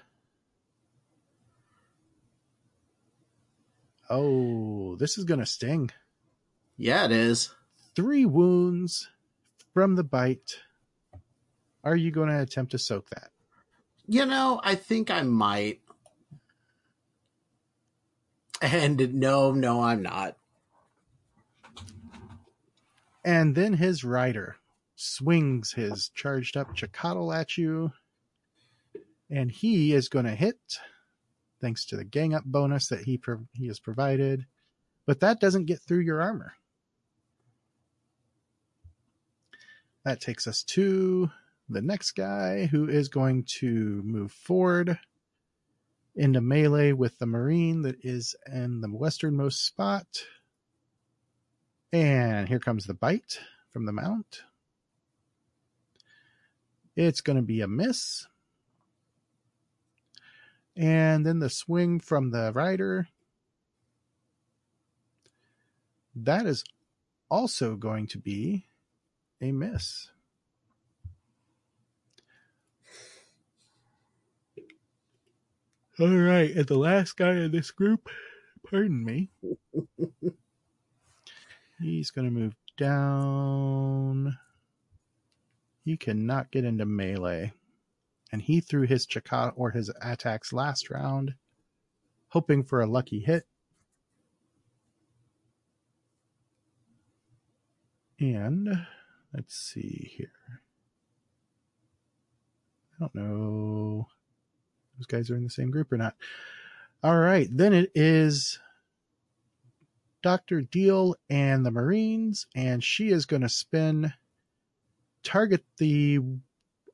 Oh, this is going to sting. Yeah, it is. Three wounds from the bite. Are you going to attempt to soak that? You know, I think I might. And no, no, I'm not. And then his rider swings his charged up Chikatl at you. And he is going to hit, thanks to the gang up bonus that he pro- he has provided. But that doesn't get through your armor. That takes us to the next guy who is going to move forward into melee with the Marine that is in the westernmost spot. And here comes the bite from the mount. It's going to be a miss. And then the swing from the rider. That is also going to be a miss. All right, and the last guy in this group, pardon me, (laughs) he's going to move down. He cannot get into melee. And he threw his Chakata or his attacks last round, hoping for a lucky hit. And let's see here. I don't know those guys are in the same group or not. All right, then it is Dr. Deal and the Marines, and she is going to spin, target the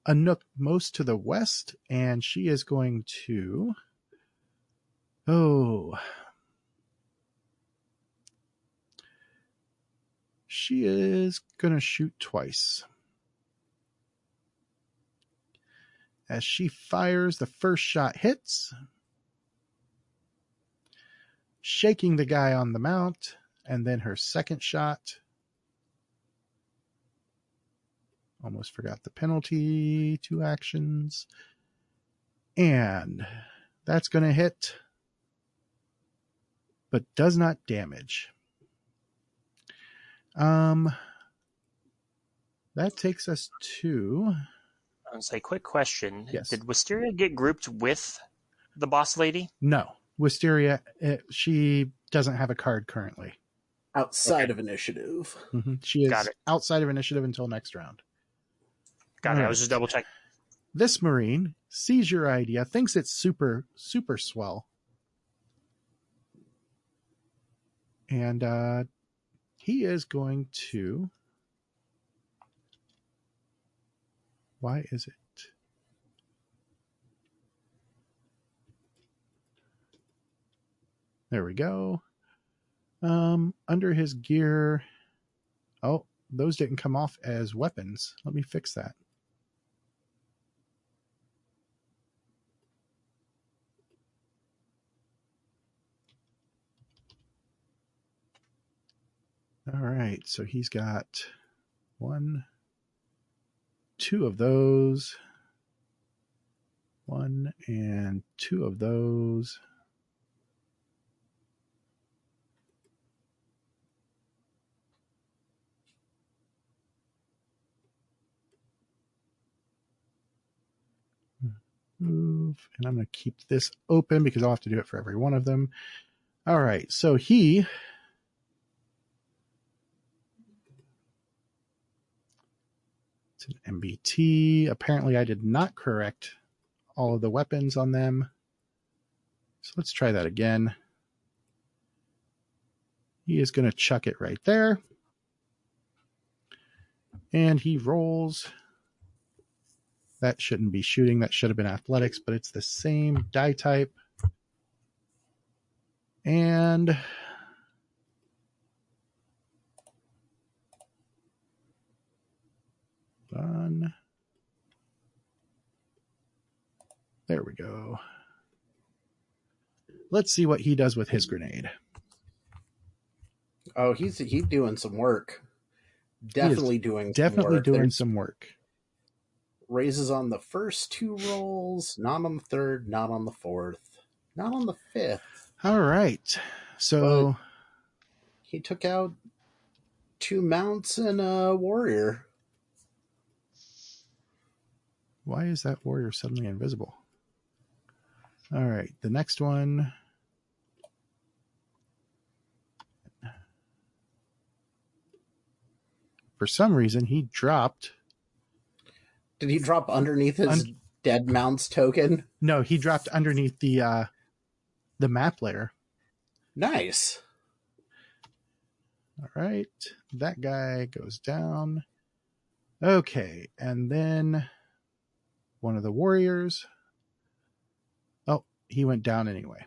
Anouk most to the west, and she is going to. Oh. She is going to shoot twice. As she fires, the first shot hits, shaking the guy on the mount, and then her second shot. Almost forgot the penalty, two actions. And that's going to hit, but does not damage. Um, that takes us to I was say, quick question. Yes. Did Wisteria get grouped with the boss lady? no Wisteria. It, she doesn't have a card currently. Outside Okay. of initiative. Mhm. She is Got it. outside of initiative until next round. Got it. I was just double checking. This Marine sees your idea, thinks it's super, super swell. And uh, he is going to. Why is it? There we go. Um, under his gear. Oh, those didn't come off as weapons. Let me fix that. All right, so he's got one, two of those, one and two of those. Move, and I'm going to keep this open because I'll have to do it for every one of them. All right, so he MBT. Apparently, I did not correct all of the weapons on them. So let's try that again. He is going to chuck it right there. And he rolls. That shouldn't be shooting. That should have been athletics, but it's the same die type. And Done. There we go. Let's see what he does with his grenade. Oh, he's he's doing some work. Definitely doing some Definitely work. doing There's some work. raises on the first two rolls, not on the third, not on the fourth, not on the fifth. All right. So He took out two mounts and a warrior. Why is that warrior suddenly invisible? All right. The next one. For some reason, he dropped. Did he drop underneath his Un- dead mounts token? No, he dropped underneath the uh, the map layer. Nice. All right. That guy goes down. Okay. And then one of the warriors. Oh, he went down anyway.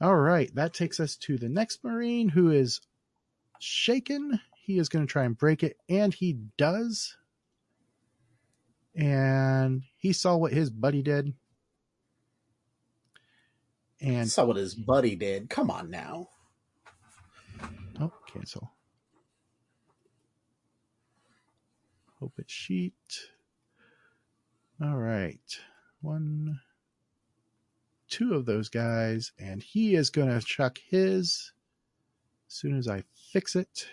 All right. That takes us to the next Marine who is shaken. He is going to try and break it, and he does. And he saw what his buddy did. And Saw what his buddy did. Come on now. Oh, cancel. Open sheet. All right. One, two of those guys, and he is going to chuck his as soon as I fix it.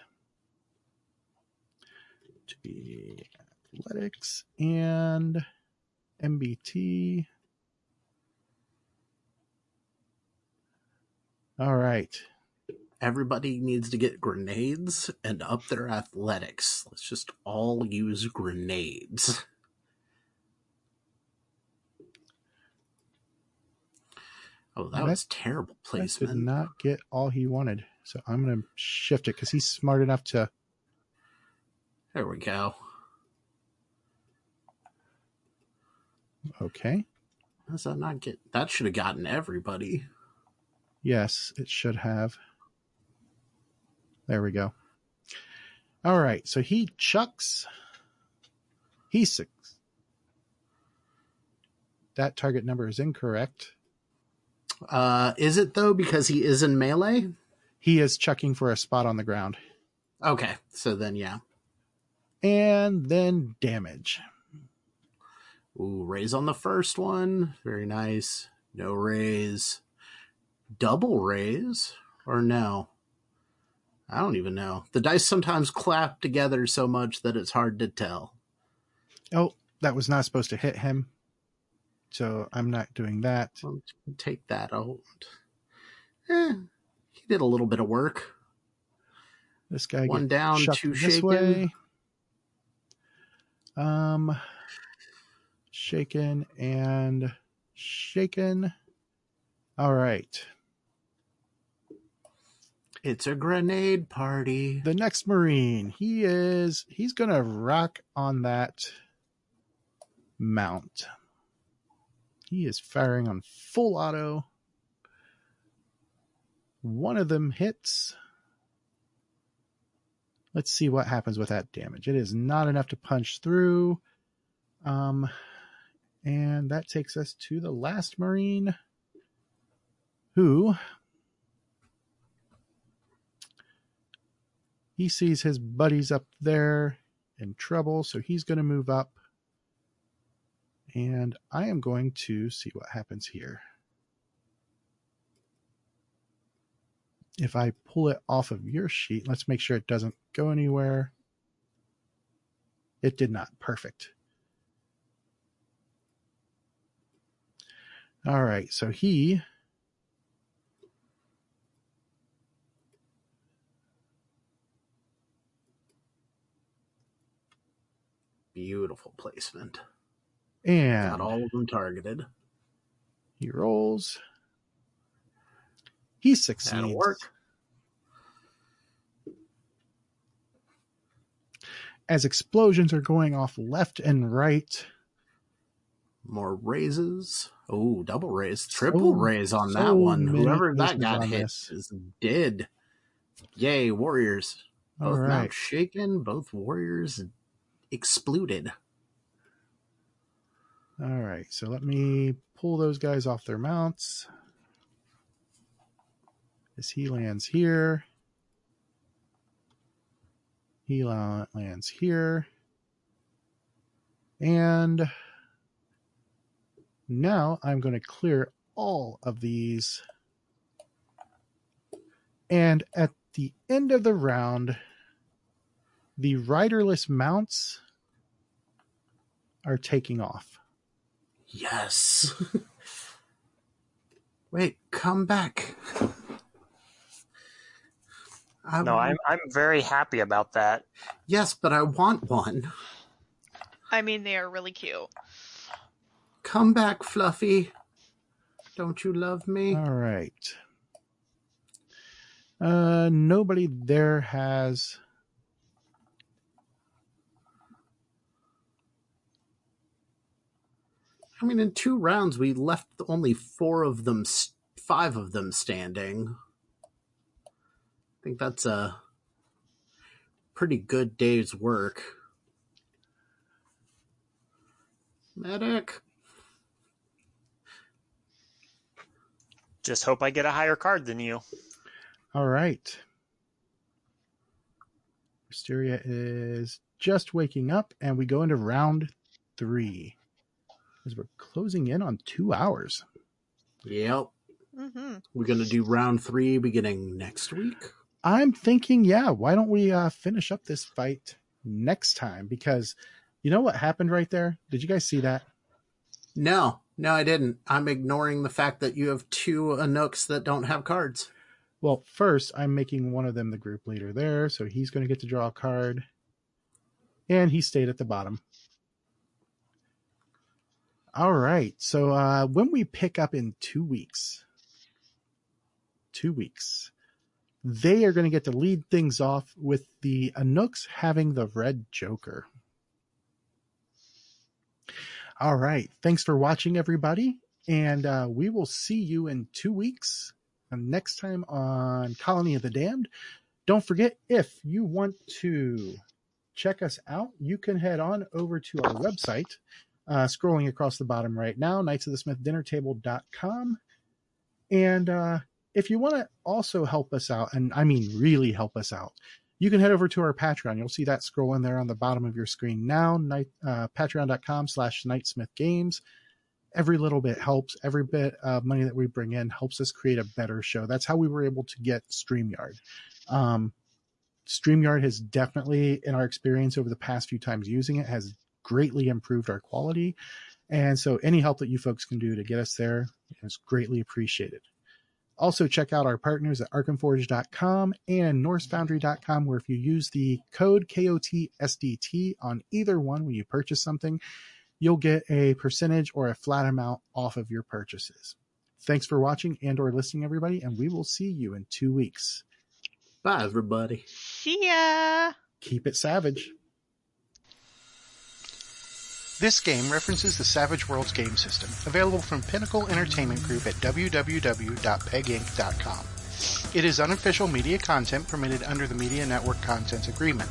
To be athletics and MBT. All right. Everybody needs to get grenades and up their athletics. Let's just all use grenades. Oh, that was terrible That did not get all he wanted. So I'm going to shift it because he's smart enough to. There we go. Okay. How does that not get? That should have gotten everybody. Yes, it should have. There we go. All right. So he chucks. He six. That target number is incorrect. Uh, is it though because he is in melee? He is checking for a spot on the ground. Okay, so then yeah. And then damage. Ooh, raise on the first one. Very nice. No raise. Double raise or no? I don't even know. The dice sometimes clap together so much that it's hard to tell. Oh, that was not supposed to hit him. So I'm not doing that. I'll take that out. Eh, he did a little bit of work. This guy One down, two shaken. way. Um, shaken and shaken. All right. It's a grenade party. The next Marine, he is, he's going to rock on that mount. He is firing on full auto. One of them hits. Let's see what happens with that damage. It is not enough to punch through. Um, and that takes us to the last Marine who he sees his buddies up there in trouble, so he's going to move up. And I am going to see what happens here. If I pull it off of your sheet, let's make sure it doesn't go anywhere. It did not. Perfect. All right, so he Beautiful placement. And Got all of them targeted. he rolls. He succeeds. That'll work. As explosions are going off left and right. More raises. Oh, double raise. Triple So- raise on so that one. Whoever that got hit this. is dead. Yay, warriors. Both right. shaken, both warriors exploded. All right. So let me pull those guys off their mounts. As he lands here. He lands here. And now I'm going to clear all of these. And at the end of the round, the riderless mounts are taking off. Yes. (laughs) Wait, come back. I No, I'm I'm very happy about that. Yes, but I want one. I mean, they are really cute. Come back, Fluffy. Don't you love me? All right. Uh, nobody there has. I mean, in two rounds, we left only four of them, five of them standing. I think that's a pretty good day's work. Medic. Just hope I get a higher card than you. All right. Wisteria is just waking up, and we go into round three. As we're closing in on two hours. Yep. hmm We're going to do round three beginning next week. I'm thinking, yeah, why don't we uh, finish up this fight next time? Because you know what happened right there? Did you guys see that? No, no, I didn't. I'm ignoring the fact that you have two Anouks that don't have cards. Well, first, I'm making one of them the group leader there, so he's going to get to draw a card. And he stayed at the bottom. All right. So uh, when we pick up in two weeks, two weeks, they are going to get to lead things off with the Anouks having the red Joker. All right. Thanks for watching, everybody. And uh, we will see you in two weeks next time on Colony of the Damned. Don't forget, if you want to check us out, you can head on over to our website, uh, scrolling across the bottom right now, knights of the smith dinner. And uh, if you want to also help us out, and I mean really help us out, you can head over to our Patreon. You'll see that scrolling there on the bottom of your screen now, night, uh, patreon.com slash Knightsmith Games. Every little bit helps. Every bit of money that we bring in helps us create a better show. That's how we were able to get StreamYard. Um, StreamYard has definitely, in our experience over the past few times using it, has greatly improved our quality. And so any help that you folks can do to get us there is greatly appreciated. Also, check out our partners at arkhamforge.com and norsefoundry.com, where if you use the code KOTSDT on either one when you purchase something, you'll get a percentage or a flat amount off of your purchases. Thanks for watching and or listening, everybody, and we will see you in two weeks. Bye, everybody. See ya. Keep it savage. This game references the Savage Worlds game system, available from Pinnacle Entertainment Group at www.peginc.com. It is unofficial media content permitted under the Media Network Content Agreement.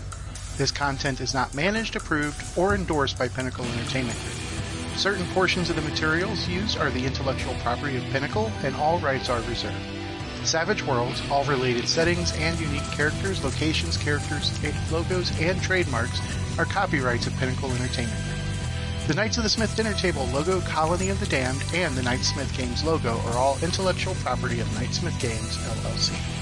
This content is not managed, approved, or endorsed by Pinnacle Entertainment Group. Certain portions of the materials used are the intellectual property of Pinnacle, and all rights are reserved. Savage Worlds, all related settings and unique characters, locations, characters, logos, and trademarks are copyrights of Pinnacle Entertainment Group. The Knights of the Smith Dinner Table logo, Colony of the Damned, and the Knightsmith Games logo are all intellectual property of Knightsmith Games, LLC.